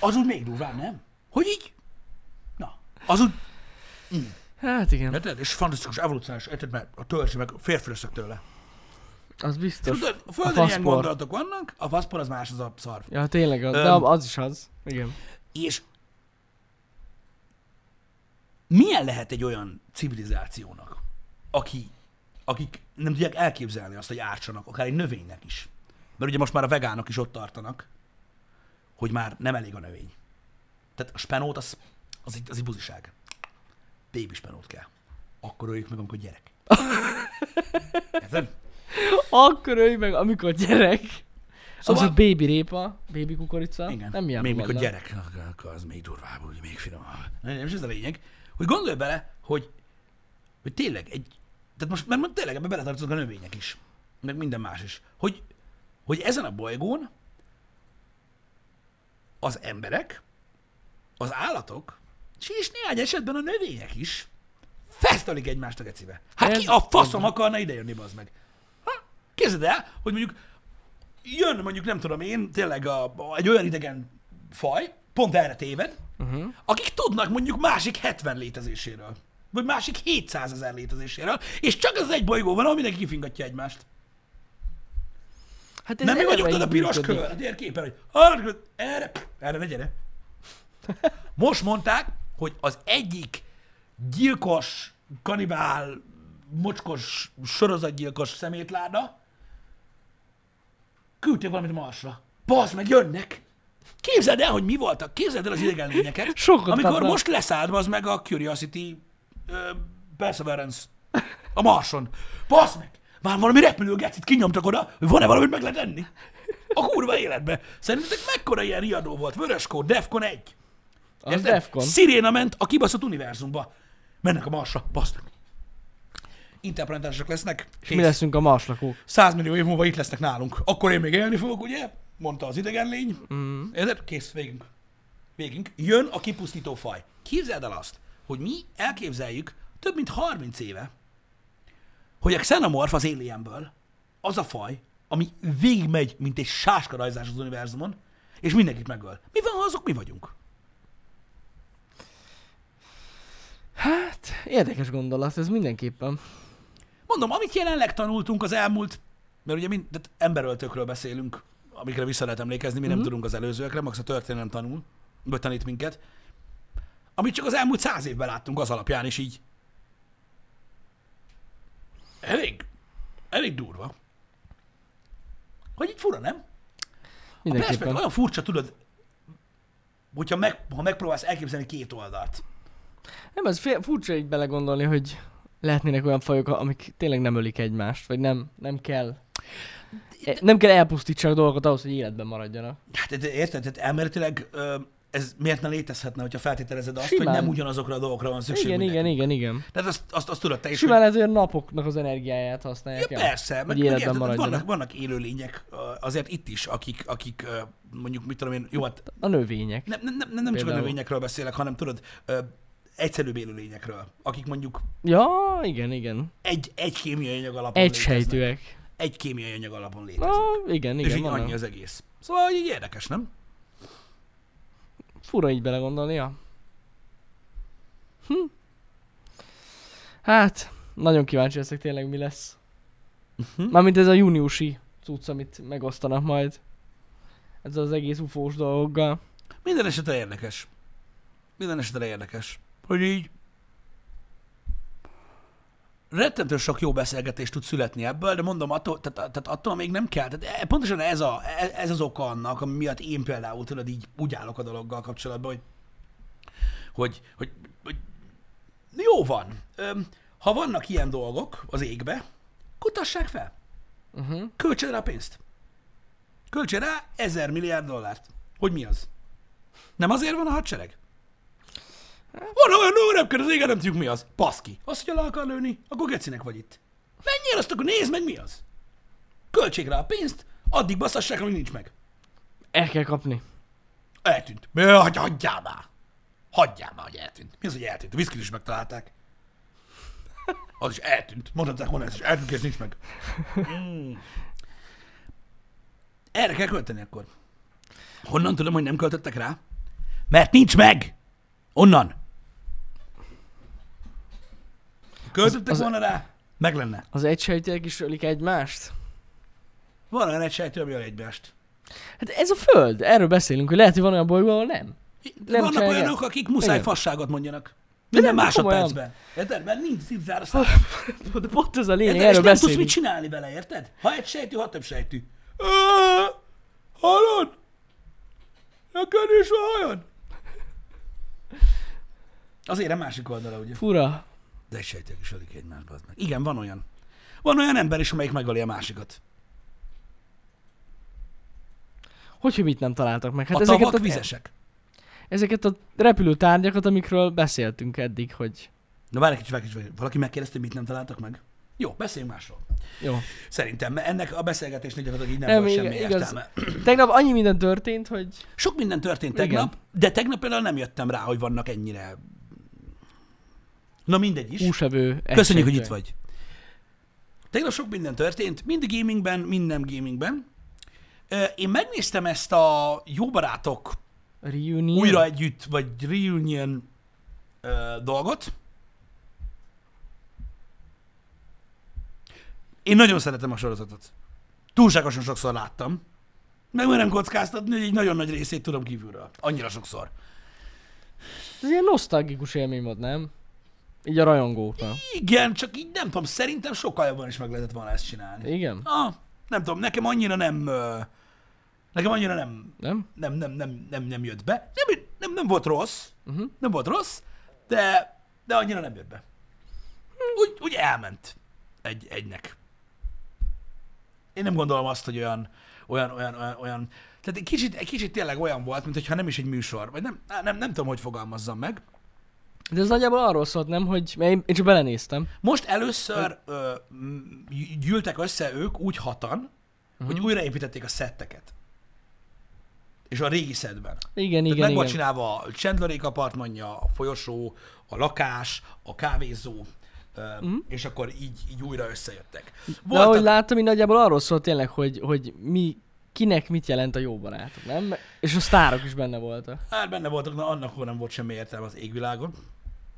Az úgy még durvább, nem? Hogy így? Na, az úgy, Hát igen, érted? És fantasztikus evolúciós, érted? Mert a törzsi meg férfi leszek tőle. az biztos. Tudod, a A földön ilyen faszpor. gondolatok vannak, a faszpor az más, az a szarv. Ja, tényleg, az, Öm. de az is az. Igen. És milyen lehet egy olyan civilizációnak, aki, akik nem tudják elképzelni azt, hogy ártsanak, akár egy növénynek is. Mert ugye most már a vegánok is ott tartanak, hogy már nem elég a növény. Tehát a spenót az, az, egy, az egy buziság. Baby spenót kell. Akkor öljük meg, amikor gyerek. Érted? Akkor ölj meg, amikor gyerek. Szóval... Az a baby répa, baby kukorica. Igen. Nem ilyen Még mikor gyerek, akkor az még durvább, úgy még finomabb. Nem, nem is ez a lényeg. Hogy gondolj bele, hogy, hogy tényleg egy, tehát most, mert tényleg ebbe beletartoznak a növények is, meg minden más is, hogy, hogy ezen a bolygón az emberek, az állatok, és néhány esetben a növények is fesztelik egymást a gecibe. Hát ki a faszom akarna idejönni, bazd meg? Ha? Képzeld el, hogy mondjuk jön mondjuk, nem tudom én, tényleg a, a, egy olyan idegen faj, pont erre téved, uh-huh. akik tudnak mondjuk másik 70 létezéséről. Vagy másik 700 ezer létezéséről, és csak az egy bolygó van, ahol mindenki kifingatja egymást. Hát ez Nem mi vagyunk a piros kör a térképen, hogy arra, erre, erre ne gyere. Most mondták, hogy az egyik gyilkos, kanibál, mocskos, sorozatgyilkos szemétláda küldték valamit Marsra. Basz, meg jönnek! Képzeld el, hogy mi voltak. Képzeld el az idegen lényeket, Sokat amikor most leszállt az meg a Curiosity uh, Perseverance a Marson. Basz meg! Már valami repülőgecit kinyomtak oda, hogy van-e valamit meg lehet enni. A kurva életbe. Szerintetek mekkora ilyen riadó volt? Vöröskód, Defcon 1. Az Érted? Defcon. Sziréna ment a kibaszott univerzumba. Mennek a Marsra, baszt meg. Interplanetások lesznek. És mi leszünk a marslakók? 100 millió év múlva itt lesznek nálunk. Akkor én még élni fogok, ugye? Mondta az idegen lény. Mm. Érted? Kész, végünk. Végünk. Jön a kipusztító faj. Képzeld el azt, hogy mi elképzeljük több mint 30 éve, hogy a Xenomorph az Alienből az a faj, ami végigmegy, mint egy sáskarajzás az univerzumon, és mindenkit megöl. Mi van, ha azok mi vagyunk? Hát, érdekes gondolat, ez mindenképpen. Mondom, amit jelenleg tanultunk az elmúlt, mert ugye mind, tehát emberöltőkről beszélünk, amikre vissza lehet emlékezni, mi nem tudunk az előzőekre, max a történelem tanul, vagy tanít minket. Amit csak az elmúlt száz évben láttunk az alapján, és így elég, elég durva. Hogy így fura, nem? A olyan furcsa, tudod, hogyha meg, ha megpróbálsz elképzelni két oldalt. Nem, ez furcsa így belegondolni, hogy lehetnének olyan fajok, amik tényleg nem ölik egymást, vagy nem, nem kell. e- Nem kell elpusztítsák dolgokat ahhoz, hogy életben maradjanak. Hát érted, tehát elméletileg ez miért ne létezhetne, hogyha feltételezed azt, Simán. hogy nem ugyanazokra a dolgokra van szükség, Igen, igen, igen, igen. Tehát azt, azt, azt tudod te is, Simán hogy a napoknak az energiáját használják. ja, el. persze, meg, hogy meg életben maradjanak. vannak, vannak élőlények azért itt is, akik, akik mondjuk, mit tudom én, jó, hát A növények. nem, nem, nem, nem csak a növényekről beszélek, hanem tudod, egyszerűbb élőlényekről, akik mondjuk Ja, igen, igen. egy, egy kémiai anyag alapon Egy léteznek. sejtőek. Egy kémiai anyag alapon léteznek. Na, igen, és igen. így vannak. annyi az egész. Szóval így érdekes, nem? Fura így belegondolni, ja. Hm. Hát, nagyon kíváncsi leszek tényleg mi lesz. Uh-huh. Mármint ez a júniusi cucc, amit megosztanak majd. Ez az egész ufós dolgokgal. Minden esetre érdekes. Minden esetre érdekes. Hogy így rettentő sok jó beszélgetés tud születni ebből, de mondom, attól, tehát, tehát attól még nem kell. Tehát e- pontosan ez, a, e- ez az oka annak, ami miatt én például tudod, így úgy állok a dologgal kapcsolatban, hogy, hogy, hogy, hogy jó van. Ha vannak ilyen dolgok az égbe, kutassák fel. Uh-huh. Költsen rá pénzt. Költsen rá ezer milliárd dollárt. Hogy mi az? Nem azért van a hadsereg? Van olyan kell az égen, nem tudjuk mi az. Paszki. Azt, hogy le akar lőni, akkor gecinek vagy itt. Menjél azt, akkor nézd meg mi az. Költsék rá a pénzt, addig basszassák, amíg nincs meg. El kell kapni. Eltűnt. Mi? Hagy, hagyjál már. Hagyjál már, hogy eltűnt. Mi az, hogy eltűnt? A viszkit is megtalálták. Az is eltűnt. Mondhatták volna, ez is eltűnt, és nincs meg. Mm. Erre kell költeni akkor. Honnan tudom, hogy nem költöttek rá? Mert nincs meg! Onnan. Költöttek Az- volna rá? Meg lenne. Az egysejtőek is ölik egymást? Van olyan egy sejtő, ami öl egymást. Hát ez a föld, erről beszélünk, hogy lehet, hogy van olyan bolygó, ahol nem. Nem Vannak csinálják. olyanok, akik muszáj Igen. fasságot mondjanak. Minden nem, másodpercben. Érted? Mert nincs szívzára szám. De pont ez a lényeg, Érted? Erről nem tudsz beszélünk. mit csinálni vele, érted? Ha egy sejtű, ha több sejtű. Hallod? Neked is van hajad? Azért a másik oldala, ugye? Fura. De egy sejtők is ölik egymást, bazd meg. Igen, van olyan. Van olyan ember is, amelyik megöli a másikat. Hogy, hogy mit nem találtak meg? Hát a ezeket tavak a, vizesek. ezeket a repülő tárgyakat, amikről beszéltünk eddig, hogy Na várj egy kicsit, várj egy kicsit. Valaki megkérdezte, hogy mit nem találtak meg? Jó, beszéljünk másról. jó. Szerintem, mert ennek a beszélgetésnek gyakorlatilag így nem, Nem, volt igen, semmi igaz. értelme. Tegnap annyi minden történt, hogy Sok minden történt Igen. tegnap, de tegnap például nem jöttem rá, hogy vannak ennyire... Na mindegy is. húsevő Köszönjük, hogy itt vagy. Tegnap sok minden történt, mind gamingben, mind nem gamingben. Én megnéztem ezt a jó barátok Reunion. újra együtt, vagy reunion dolgot. Én nagyon szeretem a sorozatot. Túlságosan sokszor láttam. Megmerem kockáztatni, hogy egy nagyon nagy részét tudom kívülről. Annyira sokszor. Ez ilyen nosztalgikus élmény volt, nem? Így a rajongóknak. Igen, csak így nem tudom, szerintem sokkal jobban is meg lehetett volna ezt csinálni. Igen? Ah, nem tudom, nekem annyira nem... Nekem annyira nem, Nem? nem, nem, nem, nem, nem jött be. Nem, nem, nem volt rossz, Uh-huh. nem volt rossz, de, de annyira nem jött be. Úgy, úgy elment egy, egynek. Én nem gondolom azt, hogy olyan, olyan, olyan, olyan, olyan tehát egy kicsit, egy kicsit tényleg olyan volt, mintha nem is egy műsor, vagy nem, nem, nem tudom, hogy fogalmazzam meg. De ez nagyjából arról szólt, nem, hogy mert én, csak belenéztem. Most először ö, gyűltek össze ők úgy hatan, uh-huh. hogy újraépítették a szetteket. És a régi szedben. Igen, Tehát igen, meg volt csinálva a Chandlerék apartmanja, a folyosó, a lakás, a kávézó, uh-huh. és akkor így, így újra összejöttek. Mhm. De ahogy Voltak, láttam, így nagyjából arról szólt tényleg, hogy, hogy mi, kinek mit jelent a jó barátok, nem? És a sztárok is benne voltak. hát benne voltak, na annak nem volt semmi értelme az égvilágon.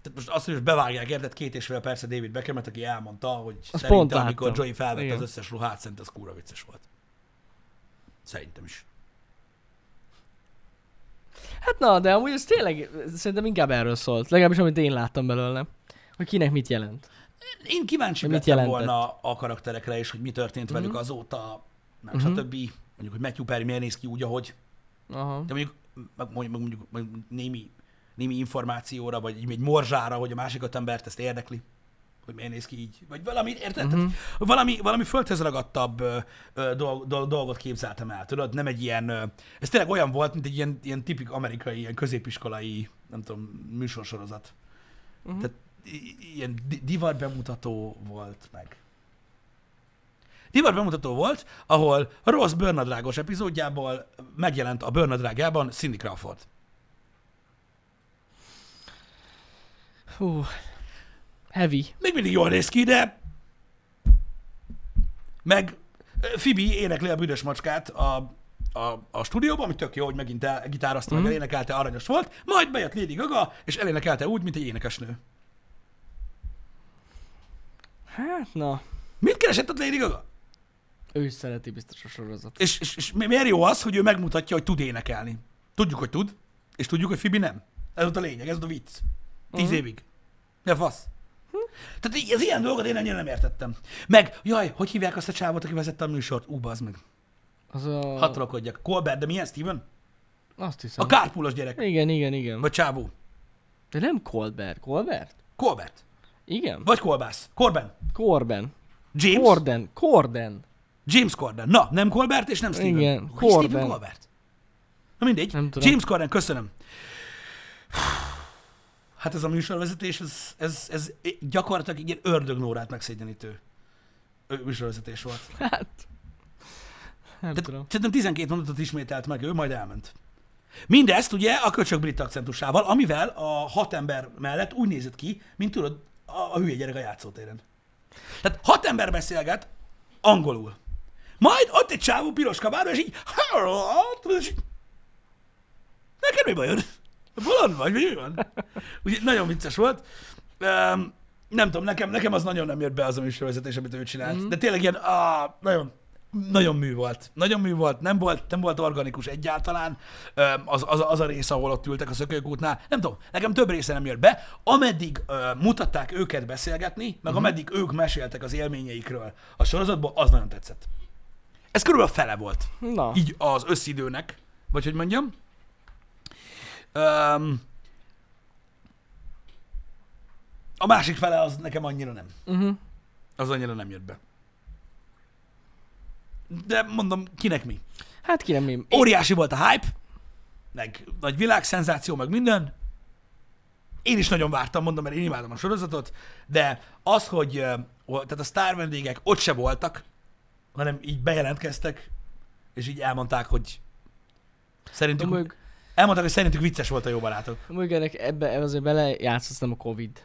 Tehát most azt, hogy most bevágják, érted, két és fél perce David Beckhamet, aki elmondta, hogy Azt szerintem, pont amikor. Joey felvette Igen. az összes ruhát, szerintem az kúra vicces volt. Szerintem is. Hát na, de amúgy ez tényleg szerintem inkább erről szólt. Legalábbis amit én láttam belőle. Hogy kinek mit jelent. Én kíváncsi Mit lettem jelentett? volna a karakterekre, és hogy mi történt velük Mhm. azóta, meg Mhm. stb. Mondjuk, hogy Matthew Perry miért néz ki úgy, ahogy. Aha. De mondjuk, meg mondjuk, mondjuk, meg némi, némi információra, vagy egy morzsára, hogy a másik öt embert ezt érdekli. hogy miért néz ki így. Vagy valami, érted? Mhm. Uh-huh. Valami, valami földhez ragadtabb ö, dolg, dolg, dolgot képzeltem el, tudod? Nem egy ilyen, ö, ez tényleg olyan volt, mint egy ilyen, ilyen tipik amerikai, ilyen középiskolai, nem tudom, műsorsorozat. Uh-huh. Tehát ilyen di- divat bemutató volt meg. Divat bemutató volt, ahol a Ross bőrnadrágos epizódjából megjelent a bőrnadrágában Cindy Crawford. Hú. Heavy. Még mindig jól néz ki, de meg Phoebe énekli a büdös macskát a, a, a stúdióban, ami tök jó, hogy megint el, gitározta, mm. meg elénekelte, aranyos volt, majd bejött Lady Gaga, és elénekelte úgy, mint egy énekesnő. Hát, na. Mit keresett ott Lady Gaga? Ő is szereti biztos a sorozatot. És, és, és mi- miért jó az, hogy ő megmutatja, hogy tud énekelni? Tudjuk, hogy tud, és tudjuk, hogy Phoebe nem. Ez volt a lényeg, ez volt a vicc. Tíz Mhm. évig. Ja, fasz. Tehát így, az ilyen dolgot én ennyire nem értettem. Meg, jaj, hogy hívják azt a csávot, aki vezette a műsort? Ú, bazd meg. Az a... Hadd trollkodjak. Colbert, de milyen Steven? Azt hiszem. A kárpulos gyerek. Igen, igen, igen. Vagy csávó. De nem Colbert. Colbert? Colbert. Igen. Vagy Kolbász. Corben. Corben. James. Corden. Corden. James Corden. Na, nem Colbert és nem Steven. Igen, Hogy Steven. Colbert. Na mindegy. Nem tudom. James Corden, köszönöm. Hát ez a műsorvezetés, ez, ez, ez gyakorlatilag ilyen ördögnórát megszégyenítő műsorvezetés volt. Hát... Nem Tehát tudom. szerintem 12 mondatot ismételt meg ő, majd elment. Mindezt ugye a köcsög brit akcentusával, amivel a hat ember mellett úgy nézett ki, mint tudod, a, a hülye gyerek a játszótéren. Tehát hat ember beszélget angolul. Majd ott egy csávó piros tudod, és így neked mi bajod? Bolond vagy, mi van? Ugye nagyon vicces volt. Um, nem tudom, nekem, nekem az nagyon nem jött be az a műsorvezetés, amit ő csinált. Mm. De tényleg ilyen, ah, nagyon, nagyon mű volt. Nagyon mű volt. Nem volt, nem volt organikus egyáltalán az, az, az, a rész, ahol ott ültek a szökőkútnál. Nem tudom, nekem több része nem jött be. Ameddig ö, mutatták őket beszélgetni, meg ameddig ők meséltek az élményeikről a sorozatból, az nagyon tetszett. Ez körülbelül fele volt Na. így az összidőnek, vagy hogy mondjam. Um, a másik fele az nekem annyira nem. Uh-huh. Az annyira nem jött be. De mondom, kinek mi? Hát ki nem én. Óriási volt a hype, meg nagy világszenzáció, meg minden. Én is nagyon vártam, mondom, mert én imádom a sorozatot, de az, hogy tehát a sztár vendégek ott se voltak, hanem így bejelentkeztek, és így elmondták, hogy szerintük, elmondták, hogy szerintük vicces volt a jó barátok. ennek ebbe azért belejátszott nem a Covid.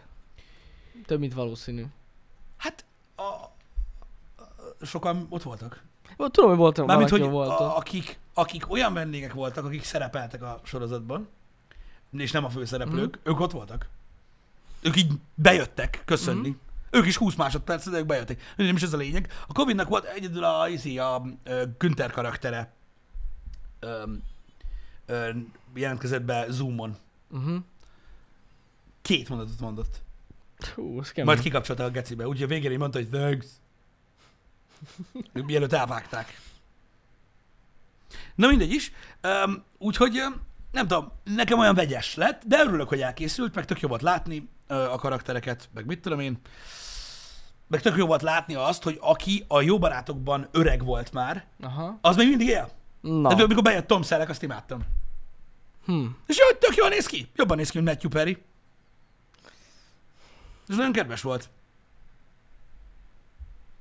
Több, mint valószínű. Hát, a, a, sokan ott voltak. Ó, Tudom, hogy volt Mármint, hogy volt a, akik, akik olyan vendégek voltak, akik szerepeltek a sorozatban, és nem a főszereplők, Mhm. ők ott voltak. Ők így bejöttek köszönni. Mhm. Ők is 20 másodperc, de ők bejöttek. Nem is ez a lényeg. A Covidnak volt egyedül a, izé, a, a Günther karaktere ö, ö, jelentkezett be Zoomon. Uh-huh. Két mondatot mondott. Hú, ez kemény. Majd kikapcsolta a gecibe. Úgyhogy a végén mondta, hogy thanks. Mielőtt elvágták. Na mindegy is. Um, úgyhogy nem tudom, nekem olyan vegyes lett, de örülök, hogy elkészült, meg tök jó volt látni ö, a karaktereket, meg mit tudom én. Meg tök jó volt látni azt, hogy aki a jó barátokban öreg volt már, Aha. az még mindig él. Na. Tehát amikor bejött Tom Selleck, azt imádtam. Hm. És jó, tök jól néz ki. Jobban néz ki, mint Matthew Perry. Ez nagyon kedves volt.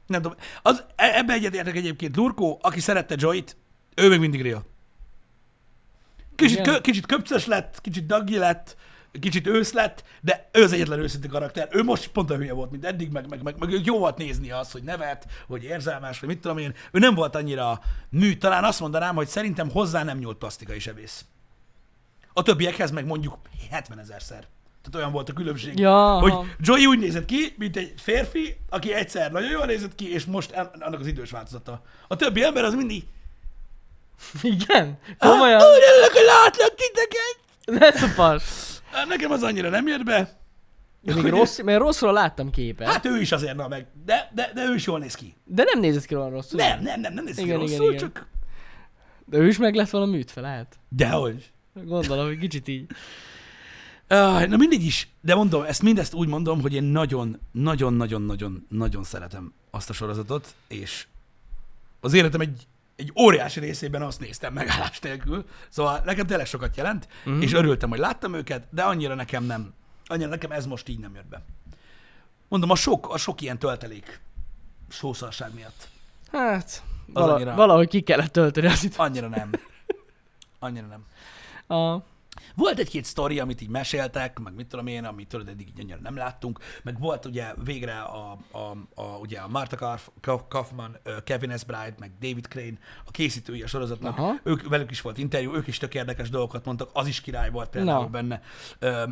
Nem tudom. Az, e- ebbe egyetértek egyébként Lurkó, aki szerette Joy-t, ő még mindig real. Kicsit, kö, kicsit köpcös lett, kicsit daggi lett, kicsit ősz lett, de ő az egyetlen őszinte karakter. Ő most pont a hülye volt, mint eddig, meg, meg, meg, meg jó volt nézni az, hogy nevet, hogy érzelmes, vagy mit tudom én. Ő nem volt annyira mű. Talán azt mondanám, hogy szerintem hozzá nem nyúlt plastikai sebész. A többiekhez meg mondjuk 70 ezerszer. Tehát olyan volt a különbség. Ja, Hogy. Joey úgy nézett ki, mint egy férfi, aki egyszer nagyon jól nézett ki, és most annak az idős változata. A többi ember az mindig... Igen? Ah, Komolyan? Úgy örülök, hogy látlak titeket! Ne szopas. Hát Nekem az annyira nem jött be. De még rossz, mert rosszról láttam képet. Hát ő is azért, na meg. De, de, de ő is jól néz ki. De nem nézett ki olyan rosszul. Nem, nem, nem, nem néz Igen, igen, rosszul, igen. csak... De ő is meg lett volna műtve, lehet? Dehogy. Gondolom, hogy kicsit így. Uh, na mindig is, de mondom, ezt mindezt úgy mondom, hogy én nagyon, nagyon, nagyon, nagyon, nagyon szeretem azt a sorozatot, és az életem egy, egy óriási részében azt néztem megállás nélkül, szóval nekem tényleg sokat jelent, Mhm. mm-hmm. és örültem, hogy láttam őket, de annyira nekem nem, annyira nekem ez most így nem jött be. Mondom, a sok, a sok ilyen töltelék sószarság miatt. Hát, vala, annyira- valahogy ki kellett tölteni az időt. Annyira nem. Annyira nem. A, Volt egy-két sztori, amit így meséltek, meg mit tudom én, amit tudod, eddig így nem láttunk, meg volt ugye végre a, a, a, ugye a Kauf, Kaufman, Kevin S. Bride, meg David Crane, a készítői a sorozatnak, Aha. ők, velük is volt interjú, ők is tök érdekes dolgokat mondtak, az is király volt például benne. Ö,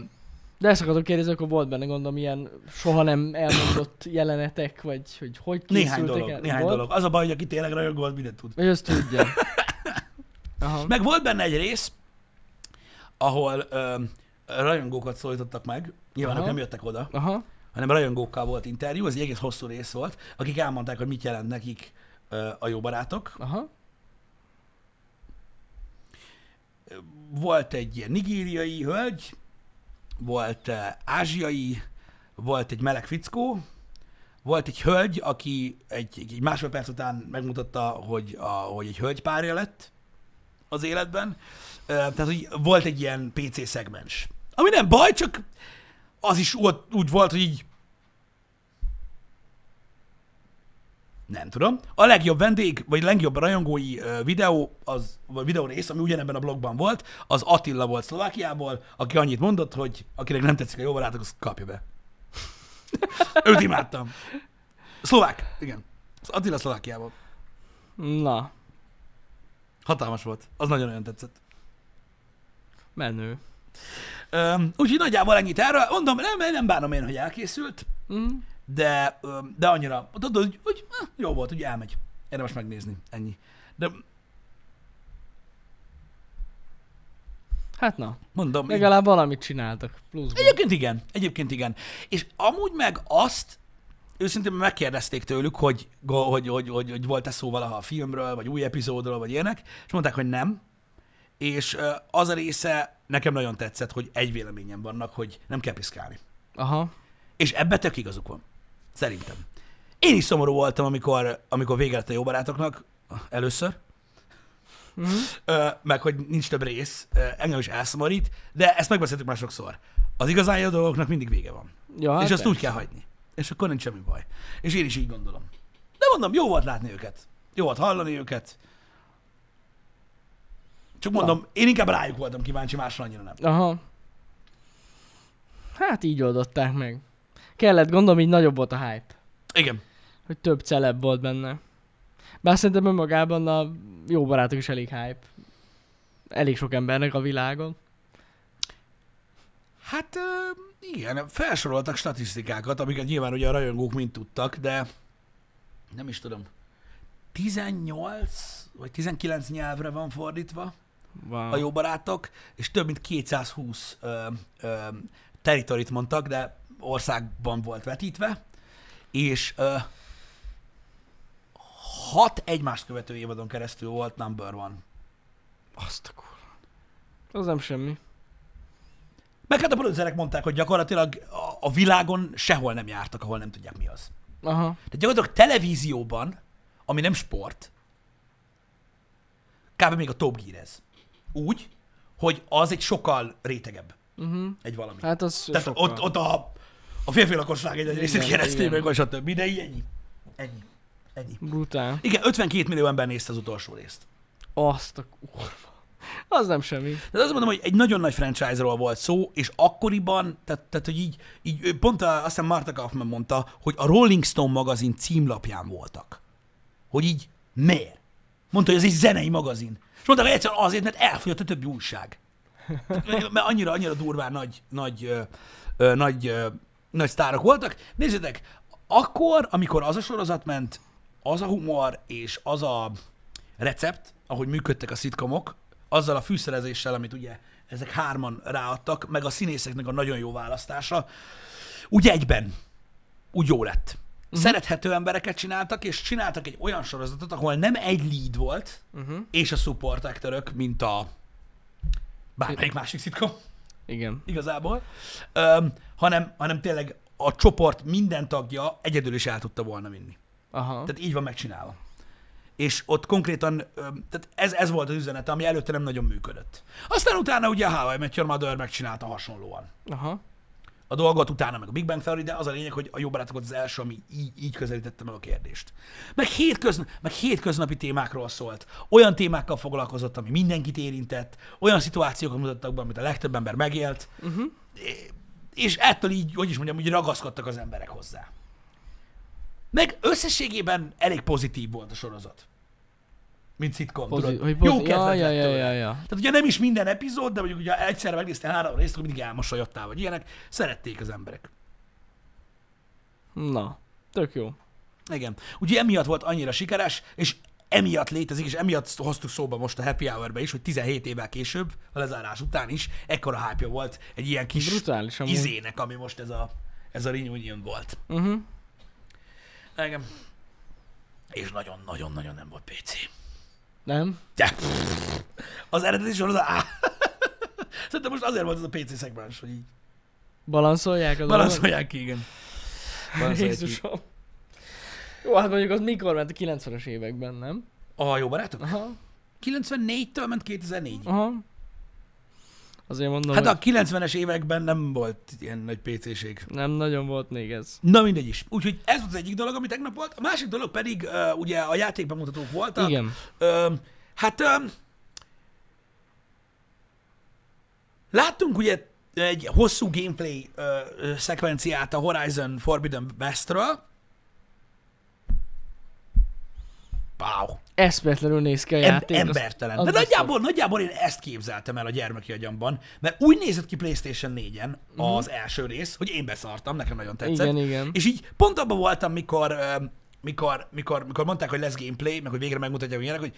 de ezt akartam kérdezni, akkor volt benne gondolom ilyen soha nem elmondott jelenetek, vagy hogy hogy néhány dolog, el? néhány volt? dolog. Az a baj, hogy aki tényleg rajongó, volt, mindent tud. Vagy azt tudja. Aha. Meg volt benne egy rész, ahol ö, rajongókat szólítottak meg, nyilván Aha. ők nem jöttek oda, Aha. hanem rajongókkal volt interjú, ez egy egész hosszú rész volt, akik elmondták, hogy mit jelent nekik ö, a jó barátok. Aha. Volt egy nigériai hölgy, volt ö, ázsiai, volt egy meleg fickó, volt egy hölgy, aki egy, egy másfél perc után megmutatta, hogy, a, hogy egy hölgy párja lett az életben. Tehát, hogy volt egy ilyen PC szegmens. Ami nem baj, csak az is úgy, volt, hogy így Nem tudom. A legjobb vendég, vagy legjobb rajongói videó, az, vagy videó rész, ami ugyanebben a blogban volt, az Attila volt Szlovákiából, aki annyit mondott, hogy akinek nem tetszik a jó barátok, az kapja be. Őt imádtam. Szlovák, igen. Az Attila Szlovákiából. Na, Hatalmas volt. Az nagyon-nagyon tetszett. Menő. Öm, úgyhogy nagyjából ennyit erről. Mondom, nem, nem bánom én, hogy elkészült, Mm. de, öm, de annyira, tudod, hogy, hogy eh, jó volt, hogy elmegy. Érdemes megnézni. Ennyi. De Hát na, mondom, legalább valamit csináltak. Pluszban. Egyébként igen, egyébként igen. És amúgy meg azt, őszintén megkérdezték tőlük, hogy, hogy, hogy, hogy, hogy volt-e szó valaha a filmről, vagy új epizódról, vagy ilyenek, és mondták, hogy nem. És az a része nekem nagyon tetszett, hogy egy véleményen vannak, hogy nem kell piszkálni. Aha. És ebbe tök igazuk van. Szerintem. Én is szomorú voltam, amikor, amikor vége lett a jó barátoknak, először, Mhm. ö, meg hogy nincs több rész, engem is elszomorít, de ezt megbeszéltük már sokszor. Az igazán jó dolgoknak mindig vége van. Ja, Hát és azt persze. úgy kell hagyni. És akkor nincs semmi baj. És én is így gondolom. De mondom, jó volt látni őket. Jó volt hallani őket. Csak mondom, én inkább rájuk voltam kíváncsi, másra annyira nem. Aha. Hát így oldották meg. Kellett, gondolom, így nagyobb volt a hype. Igen. Hogy több celeb volt benne. Bár szerintem önmagában a jó barátok is elég hype. Elég sok embernek a világon. Hát igen, felsoroltak statisztikákat, amiket nyilván ugye a rajongók mind tudtak, de nem is tudom. 18 vagy 19 nyelvre van fordítva Wow. a jó barátok, és több mint 220 ö, ö, teritorit mondtak, de országban volt vetítve, és ö, hat egymást követő évadon keresztül volt number one. Azt a kurva. Az nem semmi. Meg hát a producerek mondták, hogy gyakorlatilag a, a világon sehol nem jártak, ahol nem tudják mi az. Aha. Tehát gyakorlatilag televízióban, ami nem sport, kb. még a Top Gear ez. Úgy, hogy az egy sokkal rétegebb Uh-huh. egy valami. Hát az Tehát sokkal. ott, ott a, a férfi lakosság egy részét igen. meg vagy stb. De így ennyi. Ennyi. Ennyi. Brutál. Igen, 52 millió ember nézte az utolsó részt. Azt a kurva. Az nem semmi. De azt mondom, hogy egy nagyon nagy franchise-ról volt szó, és akkoriban, tehát, tehát hogy így, így pont a, azt hiszem Martha Kaufman mondta, hogy a Rolling Stone magazin címlapján voltak. Hogy így miért? Mondta, hogy ez egy zenei magazin. És mondta, hogy egyszerűen azért, mert elfogyott a többi újság. Mert annyira, annyira durván nagy, nagy, nagy, ö, nagy sztárok voltak. Nézzétek, akkor, amikor az a sorozat ment, az a humor és az a recept, ahogy működtek a szitkomok, azzal a fűszerezéssel, amit ugye ezek hárman ráadtak, meg a színészeknek a nagyon jó választása, úgy egyben, úgy jó lett. Uh-huh. Szerethető embereket csináltak, és csináltak egy olyan sorozatot, ahol nem egy lead volt, Uh-huh. és a support actorök, mint a bármelyik másik szitkom. Igen. igazából, öm, hanem, hanem tényleg a csoport minden tagja egyedül is el tudta volna vinni. Aha. Tehát így van megcsinálva. És ott konkrétan, öm, tehát ez, ez volt az üzenet, ami előtte nem nagyon működött. Aztán utána ugye a How I Met Your Mother megcsinálta hasonlóan Aha. A dolgot, utána meg a Big Bang Theory, de az a lényeg, hogy a jó barátok volt az első, ami így, így közelítette meg a kérdést. Meg, hétköz, meg hétköznapi témákról szólt. Olyan témákkal foglalkozott, ami mindenkit érintett, olyan szituációkat mutattak be, amit a legtöbb ember megélt, Uh-huh. és ettől így, hogy is mondjam, úgy ragaszkodtak az emberek hozzá. Meg összességében elég pozitív volt a sorozat. Mint szitkom, Pozi- tudod? hogy Jó pozi- ja, ja, ja, ja, ja. Tehát ugye nem is minden epizód, de mondjuk ugye egyszerre megnéztél három részt, akkor mindig elmosolyodtál, vagy ilyenek. Szerették az emberek. Na, tök jó. Igen. Ugye emiatt volt annyira sikeres, és emiatt létezik, és emiatt hoztuk szóba most a Happy Hour-be is, hogy 17 évvel később, a lezárás után is, ekkora hype volt egy ilyen kis Brutális amúgy. izének, ami most ez a, ez a reunion volt. Uh-huh. Igen. És nagyon-nagyon-nagyon nem volt PC. Nem? De, az eredeti sorozat, áh. Szerintem most azért volt ez a PC szegmens, hogy így Balanszolják a dolgot? balanszolják ki, igen. Balanszolják ki. Jézusom. Jó, hát mondjuk az mikor ment a 90-es években, nem? A jó barátok? Aha. 94-től ment 2004. Aha. Azért mondom, Hát a 90-es években nem volt ilyen nagy PC-ség. nem nagyon volt még ez. Na mindegy is. Úgyhogy ez volt az egyik dolog, ami tegnap volt. A másik dolog pedig uh, ugye a játékbemutatók voltak. Igen. Uh, hát uh, láttunk ugye egy hosszú gameplay uh, szekvenciát a Horizon Forbidden Westről. Wow. Eszmetlenül néz ki a Em- játék. az- embertelen. az De biztos. nagyjából, nagyjából én ezt képzeltem el a gyermeki agyamban, mert úgy nézett ki PlayStation 4-en az első rész, hogy én beszartam, nekem nagyon tetszett. Igen, igen. És így pont abban voltam, mikor, mikor, mikor, mikor mondták, hogy lesz gameplay, meg hogy végre megmutatják ilyenek, hogy,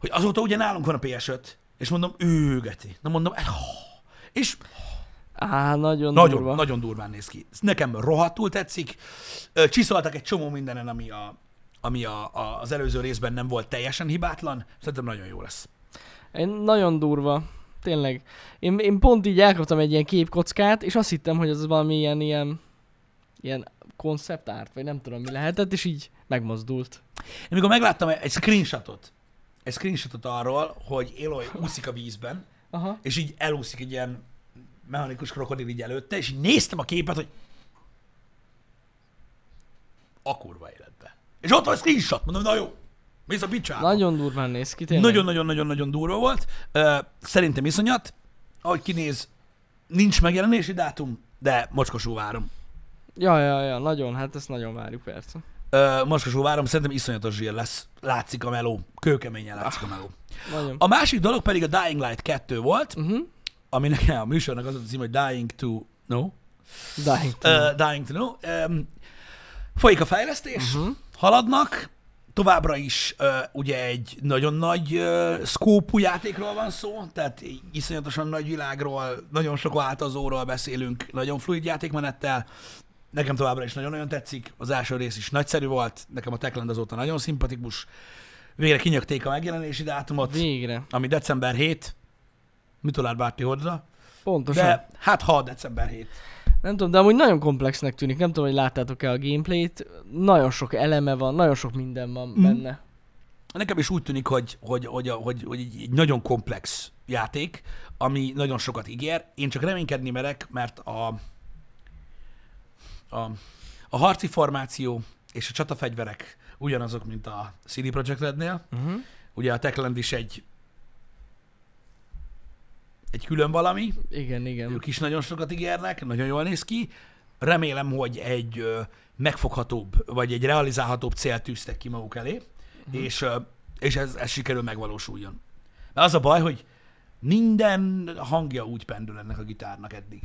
hogy azóta ugye nálunk van a PS5, és mondom, őgeti. Na mondom, és Á, nagyon, nagyon, durva. nagyon durván néz ki. Ez Nekem rohadtul tetszik. Csiszoltak egy csomó mindenen, ami, a, ami a, a, az előző részben nem volt teljesen hibátlan. Szerintem nagyon jó lesz. Én nagyon durva. Tényleg. Én, én pont így elkaptam egy ilyen képkockát, és azt hittem, hogy ez valami ilyen, ilyen, ilyen konceptárt, vagy nem tudom mi lehetett, és így megmozdult. Én amikor megláttam egy screenshotot, egy screenshotot arról, hogy Eloy úszik a vízben, Aha. és így elúszik egy ilyen mechanikus krokodil így előtte, és így néztem a képet, hogy a kurva életbe. És ott van screenshot, mondom, na jó, mész a picsába. Nagyon durván néz ki, tényleg. Nagyon-nagyon-nagyon-nagyon durva volt. Szerintem iszonyat. Ahogy kinéz, nincs megjelenési dátum, de mocskosul várom. Ja, ja, ja, nagyon, hát ezt nagyon várjuk persze. Ö, Mocskosul várom, szerintem iszonyatos zsír lesz. Látszik a meló. Kőkeményen látszik a meló. Nagyon. A másik dolog pedig a Dying Light 2 volt, Uh-huh. aminek a műsornak az a cím, hogy Dying to Know. Dying to Uh, Dying to Know. Um, folyik a fejlesztés, Mhm. Haladnak, továbbra is uh, ugye egy nagyon nagy uh, szkópú játékról van szó, tehát iszonyatosan nagy világról, nagyon sok változóról beszélünk, nagyon fluid játékmenettel. Nekem továbbra is nagyon-nagyon tetszik, az első rész is nagyszerű volt, nekem a Techland azóta nagyon szimpatikus. Végre kinyögték a megjelenési dátumot, Végre. ami december 7, Mitolár Bárti Hordra, Pontosan. De hát ha december 7. Nem tudom, de amúgy nagyon komplexnek tűnik. Nem tudom, hogy láttátok-e a gameplayt. Nagyon sok eleme van, nagyon sok minden van Mm. benne. Nekem is úgy tűnik, hogy, hogy, hogy, hogy, hogy egy, egy nagyon komplex játék, ami nagyon sokat ígér. Én csak reménykedni merek, mert a, a, a harci formáció és a csatafegyverek ugyanazok, mint a CD Projekt Rednél. Uh-huh. Ugye a Techland is egy egy külön valami, Igen, igen. ők is nagyon sokat ígérnek, nagyon jól néz ki. Remélem, hogy egy megfoghatóbb, vagy egy realizálhatóbb célt tűztek ki maguk elé, uh-huh. és, és ez, ez sikerül megvalósuljon. Mert az a baj, hogy minden hangja úgy pendül ennek a gitárnak eddig.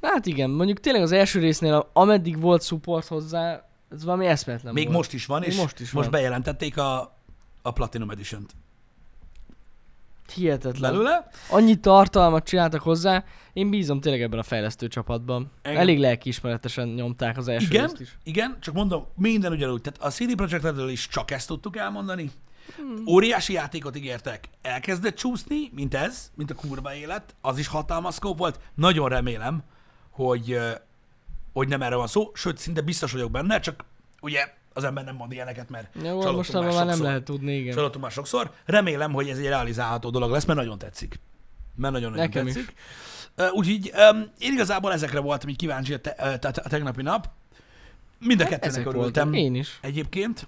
Hát igen, mondjuk tényleg az első résznél, ameddig volt support hozzá, ez valami eszmetlen Még volt. most is van, Még és most is most van. bejelentették a, a Platinum Edition-t Hihetetlen. belőle. Annyi tartalmat csináltak hozzá, én bízom tényleg ebben a fejlesztő csapatban. Igen. Elég lelkiismeretesen nyomták az első Igen, is. igen, csak mondom, minden ugyanúgy. Tehát a CD Projekt Redről is csak ezt tudtuk elmondani, Óriási játékot ígértek. Elkezdett csúszni, mint ez, mint a kurva élet. Az is hatalmas volt. Nagyon remélem, hogy, hogy nem erre van szó. Sőt, szinte biztos vagyok benne, csak ugye az ember nem mond ilyeneket, mert Jó, most már már nem sokszor. lehet tudni, igen. Csalódtunk már sokszor. Remélem, hogy ez egy realizálható dolog lesz, mert nagyon tetszik. Mert nagyon-nagyon Nekem is. tetszik. Ö, Úgyhogy um, én igazából ezekre voltam így kíváncsi a, te, te, a tegnapi nap. Mind a kettőnek Hát Ezek örültem. Én is. egyébként,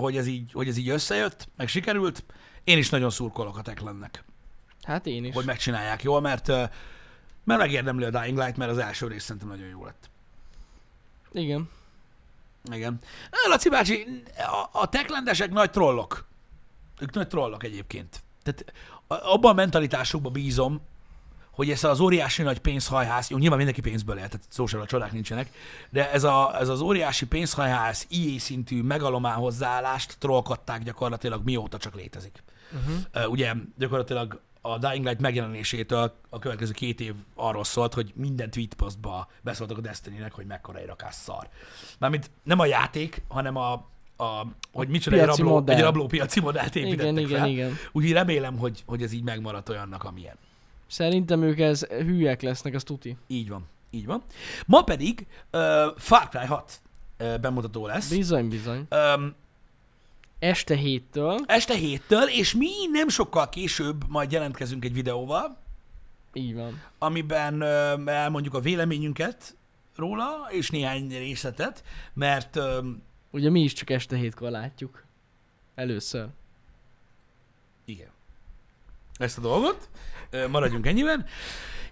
hogy ez, így, hogy ez így összejött, meg sikerült. Én is nagyon szurkolok a Techlandnek, Hát én is. hogy megcsinálják jól, mert, mert megérdemli a Dying Light, mert az első rész szerintem nagyon jó lett. Igen. Igen. Laci bácsi, a, a techlandesek nagy trollok. Ők nagy trollok egyébként. Tehát abban a mentalitásukban bízom, hogy ez az óriási nagy pénzhajház, jó, nyilván mindenki pénzből él, tehát szó sem a csodák nincsenek, de ez, a, ez az óriási pénzhajház, IE szintű megalomán hozzáállást trollkodták gyakorlatilag mióta csak létezik. Uh-huh. Ugye gyakorlatilag a Dying Light megjelenésétől a következő két év arról szólt, hogy minden tweetpostba beszóltak a Destiny-nek, hogy mekkora egy rakás szar. Mármint nem a játék, hanem a, a hogy micsoda egy rabló, modell. egy rabló piaci modellt építettek Igen, igen, fel. igen. Úgyhogy remélem, hogy, hogy ez így megmaradt olyannak, amilyen. Szerintem ők ez hülyek lesznek, az tuti. Így van. Így van. Ma pedig uh, Far Cry 6 uh, bemutató lesz. Bizony, bizony. Um, Este héttől. este héttől, és mi nem sokkal később majd jelentkezünk egy videóval, Így van. amiben elmondjuk a véleményünket róla, és néhány részletet, mert Ugye mi is csak este hétkor látjuk. Először. igen, ezt a dolgot, maradjunk ennyiben.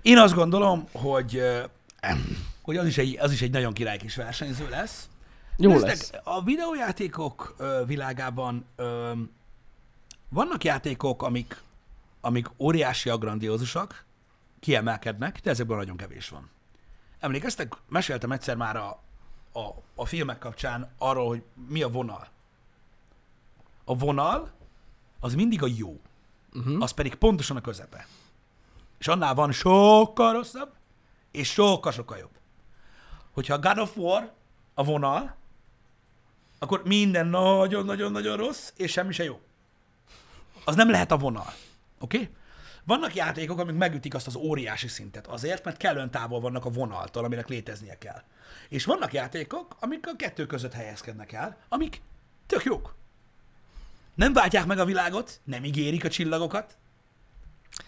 Én azt gondolom, hogy, hogy az, is egy, az is egy nagyon király kis versenyző lesz. Jó Nézztek, lesz. A videójátékok ö, világában ö, vannak játékok, amik, amik óriásiak, grandiózusak, kiemelkednek, de ezekből nagyon kevés van. Emlékeztek, meséltem egyszer már a, a, a filmek kapcsán arról, hogy mi a vonal. A vonal az mindig a jó, Uh-huh. az pedig pontosan a közepe. És annál van sokkal rosszabb, és sokkal-sokkal jobb. Hogyha a God of War a vonal, akkor minden nagyon-nagyon-nagyon rossz, és semmi se jó. Az nem lehet a vonal. Oké? Okay? Vannak játékok, amik megütik azt az óriási szintet azért, mert kellően távol vannak a vonaltól, aminek léteznie kell. És vannak játékok, amik a kettő között helyezkednek el, amik tök jók. Nem váltják meg a világot, nem ígérik a csillagokat,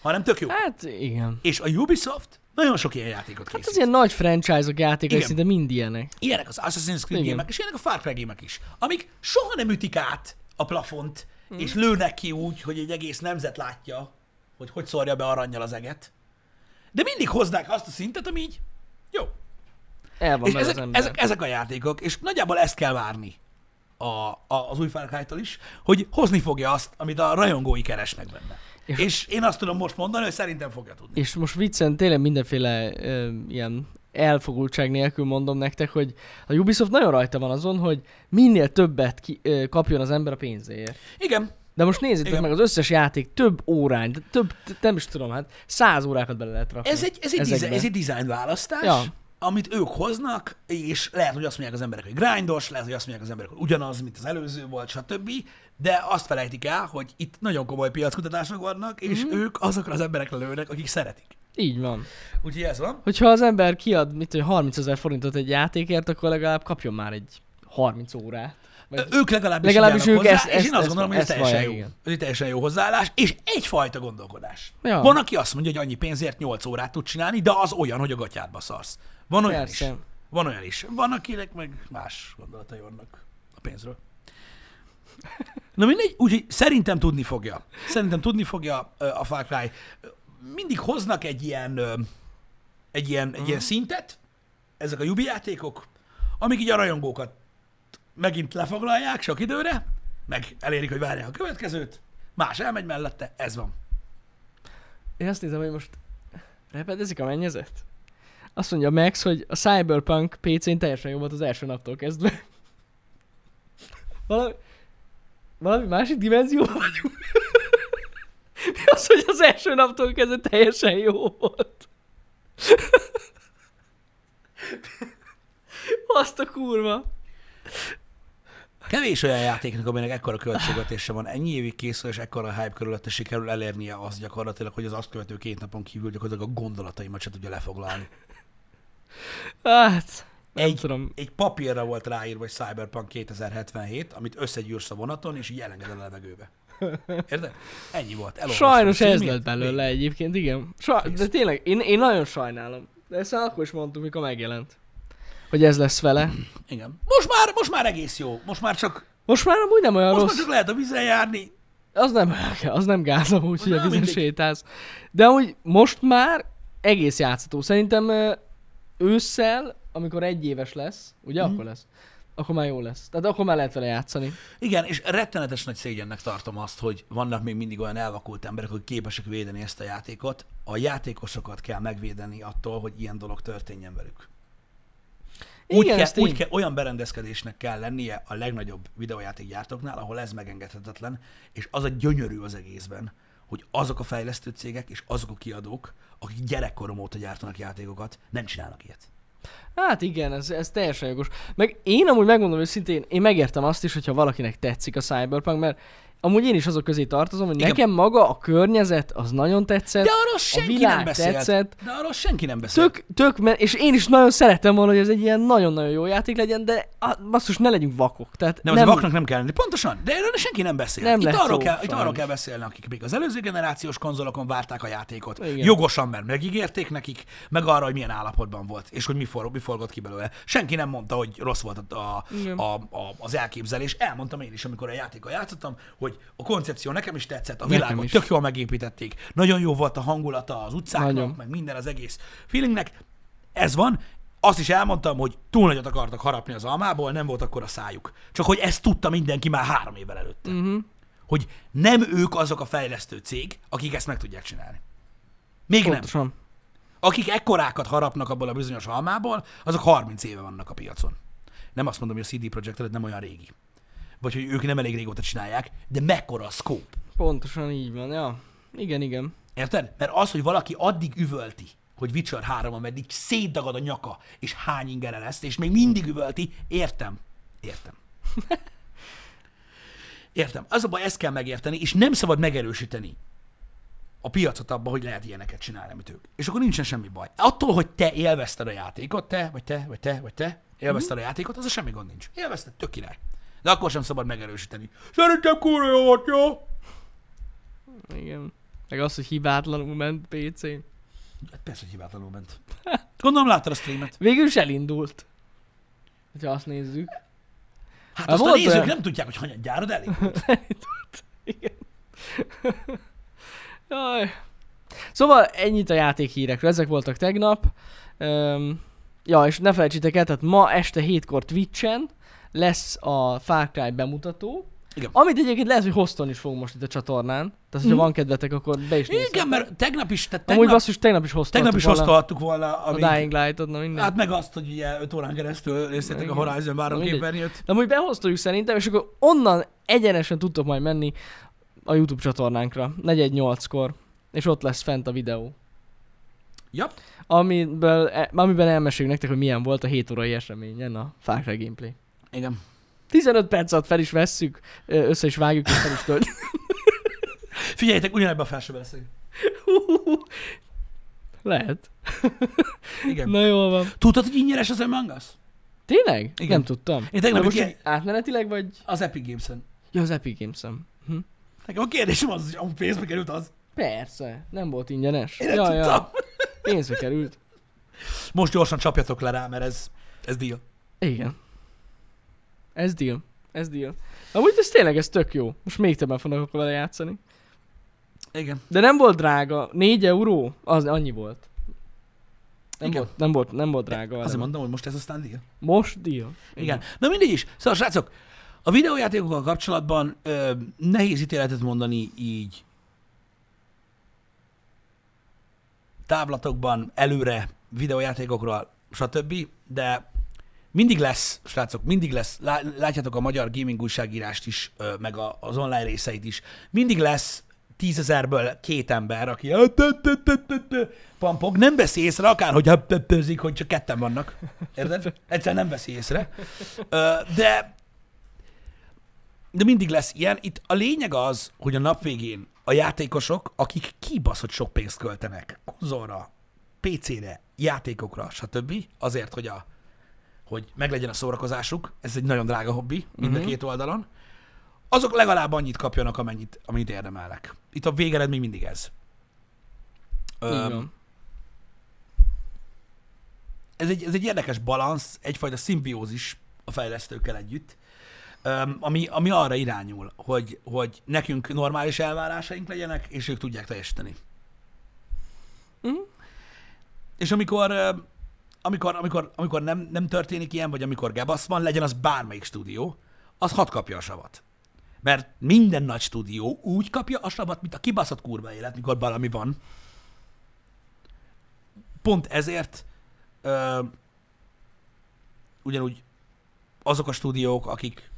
hanem tök jó. Hát igen. És a Ubisoft nagyon sok ilyen játékot készít. Hát az ilyen nagy franchise-ok játékai szinte mind ilyenek. Ilyenek az Assassin's Creed Igen. gémek, és ilyenek a Far Cry gémek is, amik soha nem ütik át a plafont, Hm. és lőnek ki úgy, hogy egy egész nemzet látja, hogy hogy szórja be aranyjal az eget. De mindig hoznák azt a szintet, ami így jó. El van és az ezek, ember. ezek, ezek a játékok, és nagyjából ezt kell várni a, a, az új Far Cry-tól is, hogy hozni fogja azt, amit a rajongói keresnek benne. És, És- én azt tudom most mondani, hogy szerintem fogja tudni. És most viccen tényleg mindenféle ö, ilyen elfogultság nélkül mondom nektek, hogy a Ubisoft nagyon rajta van azon, hogy minél többet ki, ö, kapjon az ember a pénzéért. Igen, De most nézzétek Igen. meg, az összes játék több órány, több, nem is tudom, hát száz órákat bele lehet rakni. Ez egy, ez egy, dizájn, ez egy design választás, Ja. Amit ők hoznak, és lehet, hogy azt mondják az emberek, hogy grindos, lehet, hogy azt mondják az emberek, hogy ugyanaz, mint az előző volt, stb. De azt felejtik el, hogy itt nagyon komoly piackutatások vannak, és mm-hmm. ők azokra az emberekre lőnek, akik szeretik. Így van. Úgyhogy ez van. Hogyha az ember kiad, mit tudom, 30 ezer forintot egy játékért, akkor legalább kapjon már egy 30 órát. Vagy... Ők legalábbis, Legalábbis ők hozzá, ezt- és ezt- én azt ezt- gondolom, hogy ez ezt teljesen jó. Ez teljesen jó hozzáállás, és egyfajta gondolkodás. Ja. Van, aki azt mondja, hogy annyi pénzért 8 órát tud csinálni, de az olyan, hogy a gatyádba szarsz. Van olyan Persze. is. Van olyan is. Van, akinek meg más gondolatai vannak a pénzről. Na mindegy, úgyhogy szerintem tudni fogja. Szerintem tudni fogja a Far Cry. Mindig hoznak egy ilyen, egy ilyen, egy ilyen szintet, ezek a Ubi játékok, amik így a rajongókat megint lefoglalják sok időre, meg elérik, hogy várják a következőt, más elmegy mellette, ez van. Én azt nézem, hogy most repedezik a mennyezet? Azt mondja Max, hogy a Cyberpunk PC-n teljesen jó volt az első naptól kezdve. Valami, valami másik dimenzióban vagyunk. Mi az, hogy az első naptól kezdve teljesen jó volt? Azt a kurva. Kevés olyan játéknak, aminek ekkora költségvetése van, ennyi évig készül, és ekkora hype körülötte sikerül elérnie az gyakorlatilag, hogy az azt követő két napon kívül gyakorlatilag a gondolataimat se tudja lefoglalni. Hát, nem Egy, tudom. egy papírra volt ráírva, hogy Cyberpunk 2077, amit összegyűrsz a vonaton, és így a levegőbe. Érted? Ennyi volt. Elolvastam Sajnos ez lett belőle még. egyébként, igen. Saj, de tényleg, én, én nagyon sajnálom. De ezt akkor is mondtuk, mikor megjelent. Hogy ez lesz vele. Igen. Most már, most már egész jó. Most már csak, Most már amúgy nem olyan most rossz. már csak lehet a vízen járni. Az nem, az nem gáz amúgy, hogy a vízen sétálsz. De amúgy most már egész játszható. Szerintem ősszel, amikor egy éves lesz, ugye Mhm. akkor lesz, akkor már jó lesz. Tehát akkor már lehet vele játszani. Igen, és rettenetes nagy szégyennek tartom azt, hogy vannak még mindig olyan elvakult emberek, hogy képesek védeni ezt a játékot. A játékosokat kell megvédeni attól, hogy ilyen dolog történjen velük. Úgy, Igen, kell, úgy kell, olyan berendezkedésnek kell lennie a legnagyobb videójátékgyártóknál, ahol ez megengedhetetlen, és az a gyönyörű az egészben, hogy azok a fejlesztő cégek és azok a kiadók, akik gyerekkorom óta gyártanak játékokat, nem csinálnak ilyet. Hát igen, ez, ez teljesen jogos. Meg én amúgy megmondom őszintén, én megértem azt is, hogyha valakinek tetszik a Cyberpunk, mert amúgy én is azok közé tartozom, hogy Igen. nekem maga a környezet az nagyon tetszett. De arról senki világ nem beszélt. tetszett. De arról senki nem beszélt. Tök, tök, és én is nagyon szerettem volna, hogy ez egy ilyen nagyon-nagyon jó játék legyen, de basszus, ne legyünk vakok. Tehát Nem, nem, az vaknak nem kell lenni. Pontosan, de erről senki nem beszél. Nem itt, arról szó, kell, itt arról kell beszélni, akik még az előző generációs konzolokon várták a játékot. Igen. Jogosan, mert megígérték nekik, meg arra, hogy milyen állapotban volt, és hogy mi, for, mi forgott ki belőle. Senki nem mondta, hogy rossz volt a, a, a, a, az elképzelés. Elmondtam én is, amikor a játékkal játszottam, hogy a koncepció nekem is tetszett, a világot is. tök jól megépítették. Nagyon jó volt a hangulata az utcáknak, Nagyon. meg minden az egész feelingnek. Ez van. Azt is elmondtam, hogy túl nagyot akartak harapni az almából, nem volt akkor a szájuk. Csak hogy ezt tudta mindenki már három évvel előtt. Uh-huh. Hogy nem ők azok a fejlesztő cég, akik ezt meg tudják csinálni. Még nem. Pontosan. Akik ekkorákat harapnak abból a bizonyos almából, azok 30 éve vannak a piacon. Nem azt mondom, hogy a CD Projekt nem olyan régi. Vagy hogy ők nem elég régóta csinálják, de mekkora a scope. Pontosan így van, ja. Igen, igen. Érted? Mert az, hogy valaki addig üvölti, hogy Witcher 3, ameddig szétdagad a nyaka, és hány ingere lesz, és még mindig üvölti, értem. Értem. Értem. Az a baj, ezt kell megérteni, és nem szabad megerősíteni a piacot abban, hogy lehet ilyeneket csinálni, amit ők. És akkor nincsen semmi baj. Attól, hogy te élvezted a játékot, te, vagy te, vagy te, vagy te, élvezted a játékot, az a semmi gond nincs. Élvezted, tök király. De akkor sem szabad megerősíteni. Szerintem kurva jó volt, jó? Igen. Meg az, hogy hibátlanul ment PC-n. Hát persze, hogy hibátlanul ment. Gondolom láttad a streamet. Végül is elindult. Ha azt nézzük. Hát Hát azt a nézők olyan- nem tudják, hogy hanyat gyárod elég. Igen. Jaj. Szóval ennyit a játékhírekről, ezek voltak tegnap. Um, ja, és ne felejtsétek el, tehát ma este hétkor Twitchen lesz a Far Cry bemutató, Igen. amit egyébként lehet, hogy hozton is fogunk most itt a csatornán. Tehát, hogyha Mhm. van kedvetek, akkor be is nézzetek. Igen, mert tegnap is, tehát Amúgy tegnap, basszus, tegnap is hoztam. tegnap is hoztalhattuk volna, A amíg, Dying Light-ot, na minden. hát meg azt, hogy ugye 5 órán keresztül néztétek a. Horizon Báron Na mindegy. képernyőt. De amúgy behoztuk szerintem, és akkor onnan egyenesen tudtok majd menni a YouTube csatornánkra, 418-kor, és ott lesz fent a videó. Ja. Amiből, e- amiben elmeséljük nektek, hogy milyen volt a 7 órai eseményen a Far Cry gameplay. Igen. 15 perc alatt fel is vesszük, össze is vágjuk, és fel is tölt. Figyeljetek, ugyanebben a felsőben leszek. Lehet. Igen. Na jól van. Tudtad, hogy ingyenes az Among Us? Tényleg? Igen. Nem tudtam. Én tegnap most így átmenetileg vagy? Az Epic Games-en. Ja, az Epic Games-en. Hm? Nekem a kérdésem az, hogy amúgy pénzbe került az. Persze, nem volt ingyenes. Én nem ja, tudtam. ja, pénzbe került. Most gyorsan csapjatok le rá, mert ez, ez deal. Igen. Ez deal. Ez deal. Amúgy ez tényleg, ez tök jó. Most még többen fognak vele játszani. Igen. De nem volt drága. 4 euró? Az annyi volt. Nem Igen. volt, nem volt, nem volt drága. Azért vele. mondom, hogy most ez aztán deal. Most deal. Igen. Na mindegy is. Szóval srácok, a videójátékokkal kapcsolatban ö, nehéz ítéletet mondani így távlatokban, előre, videójátékokról, stb. De mindig lesz, srácok, mindig lesz, lá- látjátok a magyar gaming újságírást is, meg az online részeit is, mindig lesz tízezerből két ember, aki pampog, nem veszi észre, akár, hogy pöpözik, hogy csak ketten vannak. Érted? Egyszerűen nem veszi észre. De de mindig lesz ilyen. Itt a lényeg az, hogy a nap végén a játékosok, akik kibaszott sok pénzt költenek konzolra, PC-re, játékokra, stb. azért, hogy, a, hogy meglegyen a szórakozásuk, ez egy nagyon drága hobbi mind a Mhm. két oldalon, azok legalább annyit kapjanak, amennyit, amennyit érdemelnek. Itt a végeredmény mindig ez. Öm, ez egy, ez egy érdekes balansz, egyfajta szimbiózis a fejlesztőkkel együtt, öm, ami, ami arra irányul, hogy, hogy nekünk normális elvárásaink legyenek, és ők tudják teljesíteni. Mhm. És amikor, amikor, amikor, amikor nem, nem történik ilyen, vagy amikor gebasz van, legyen az bármelyik stúdió, az hat kapja a savat. Mert minden nagy stúdió úgy kapja a savat, mint a kibaszott kurva élet, mikor valami van. Pont ezért ö, ugyanúgy azok a stúdiók, akik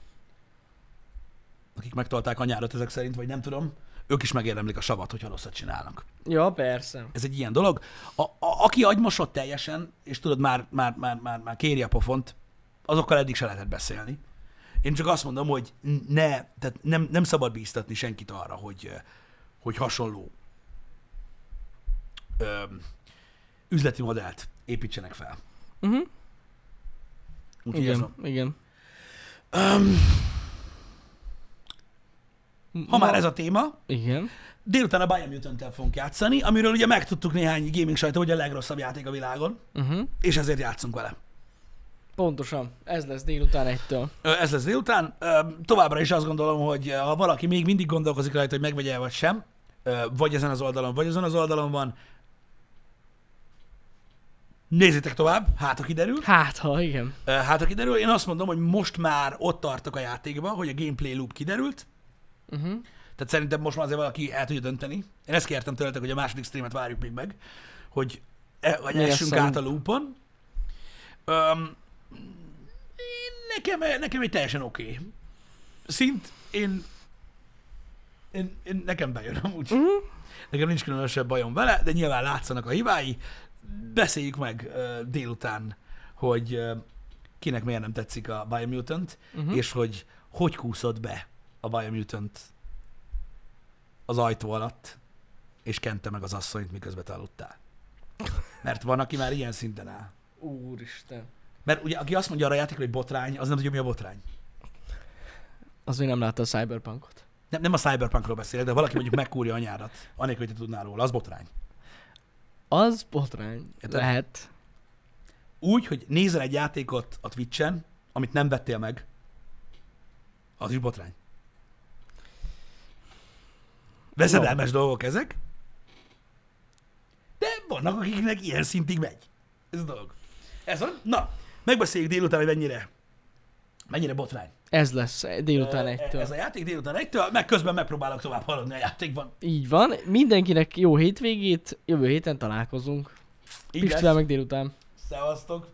akik megtolták a nyárat ezek szerint, vagy nem tudom, ők is megérdemlik a savat, hogyha rosszat csinálnak. Ja, persze. Ez egy ilyen dolog. A, a, aki agymosott teljesen, és tudod, már, már, már, már, már kéri a pofont, azokkal eddig se lehetett beszélni. Én csak azt mondom, hogy ne, tehát nem, nem szabad bíztatni senkit arra, hogy, hogy hasonló ö, üzleti modellt építsenek fel. Uh-huh. Úgyhogy ez Igen, igen. Ha már ez a téma, Igen. délután a Biomutant-tel fogunk játszani, amiről ugye megtudtuk néhány gaming sajtó, hogy a legrosszabb játék a világon, Uh-huh. és ezért játszunk vele. Pontosan. Ez lesz délután egytől. Ez lesz délután. Továbbra is azt gondolom, hogy ha valaki még mindig gondolkozik rajta, hogy megvegye vagy sem, vagy ezen az oldalon, vagy ezen az oldalon van, nézzétek tovább, hát ha kiderül. Hát, ha igen. Hát ha kiderül, én azt mondom, hogy most már ott tartok a játékban, hogy a gameplay loop kiderült, Uh-huh. tehát szerintem most már azért valaki el tudja dönteni. Én ezt kértem tőletek, hogy a második streamet várjuk még meg, hogy, e, hogy Mi essünk át a loopon. Um, nekem, nekem egy teljesen oké okay. szint. Én, én, én, nekem bejön amúgy. Uh-huh. Nekem nincs különösebb bajom vele, de nyilván látszanak a hibái. Beszéljük meg uh, délután, hogy uh, kinek miért nem tetszik a Biomutant, Uh-huh. és hogy hogy kúszott be a Biomutant az ajtó alatt, és kente meg az asszonyt, miközben te aludtál. Mert van, aki már ilyen szinten áll. Úristen. Mert ugye, aki azt mondja arra a játékra, hogy botrány, az nem tudja, mi a botrány. Az még nem látta a Cyberpunkot. Nem, nem a Cyberpunkról beszélek, de valaki mondjuk megkúrja anyárat, anélkül, hogy te tudnál róla, az botrány. Az botrány. Érted? Lehet. Úgy, hogy nézel egy játékot a Twitch-en, amit nem vettél meg, az is botrány. Veszedelmes dolgok ezek, de vannak, akiknek ilyen szintig megy. Ez a dolog. Ez van. Na, megbeszéljük délután, hogy mennyire, mennyire botrány. Ez lesz délután egytől. Ez a játék délután egytől, meg közben megpróbálok tovább haladni a játékban. Így van. Mindenkinek jó hétvégét. Jövő héten találkozunk. Így Pistivel meg délután. Szevasztok.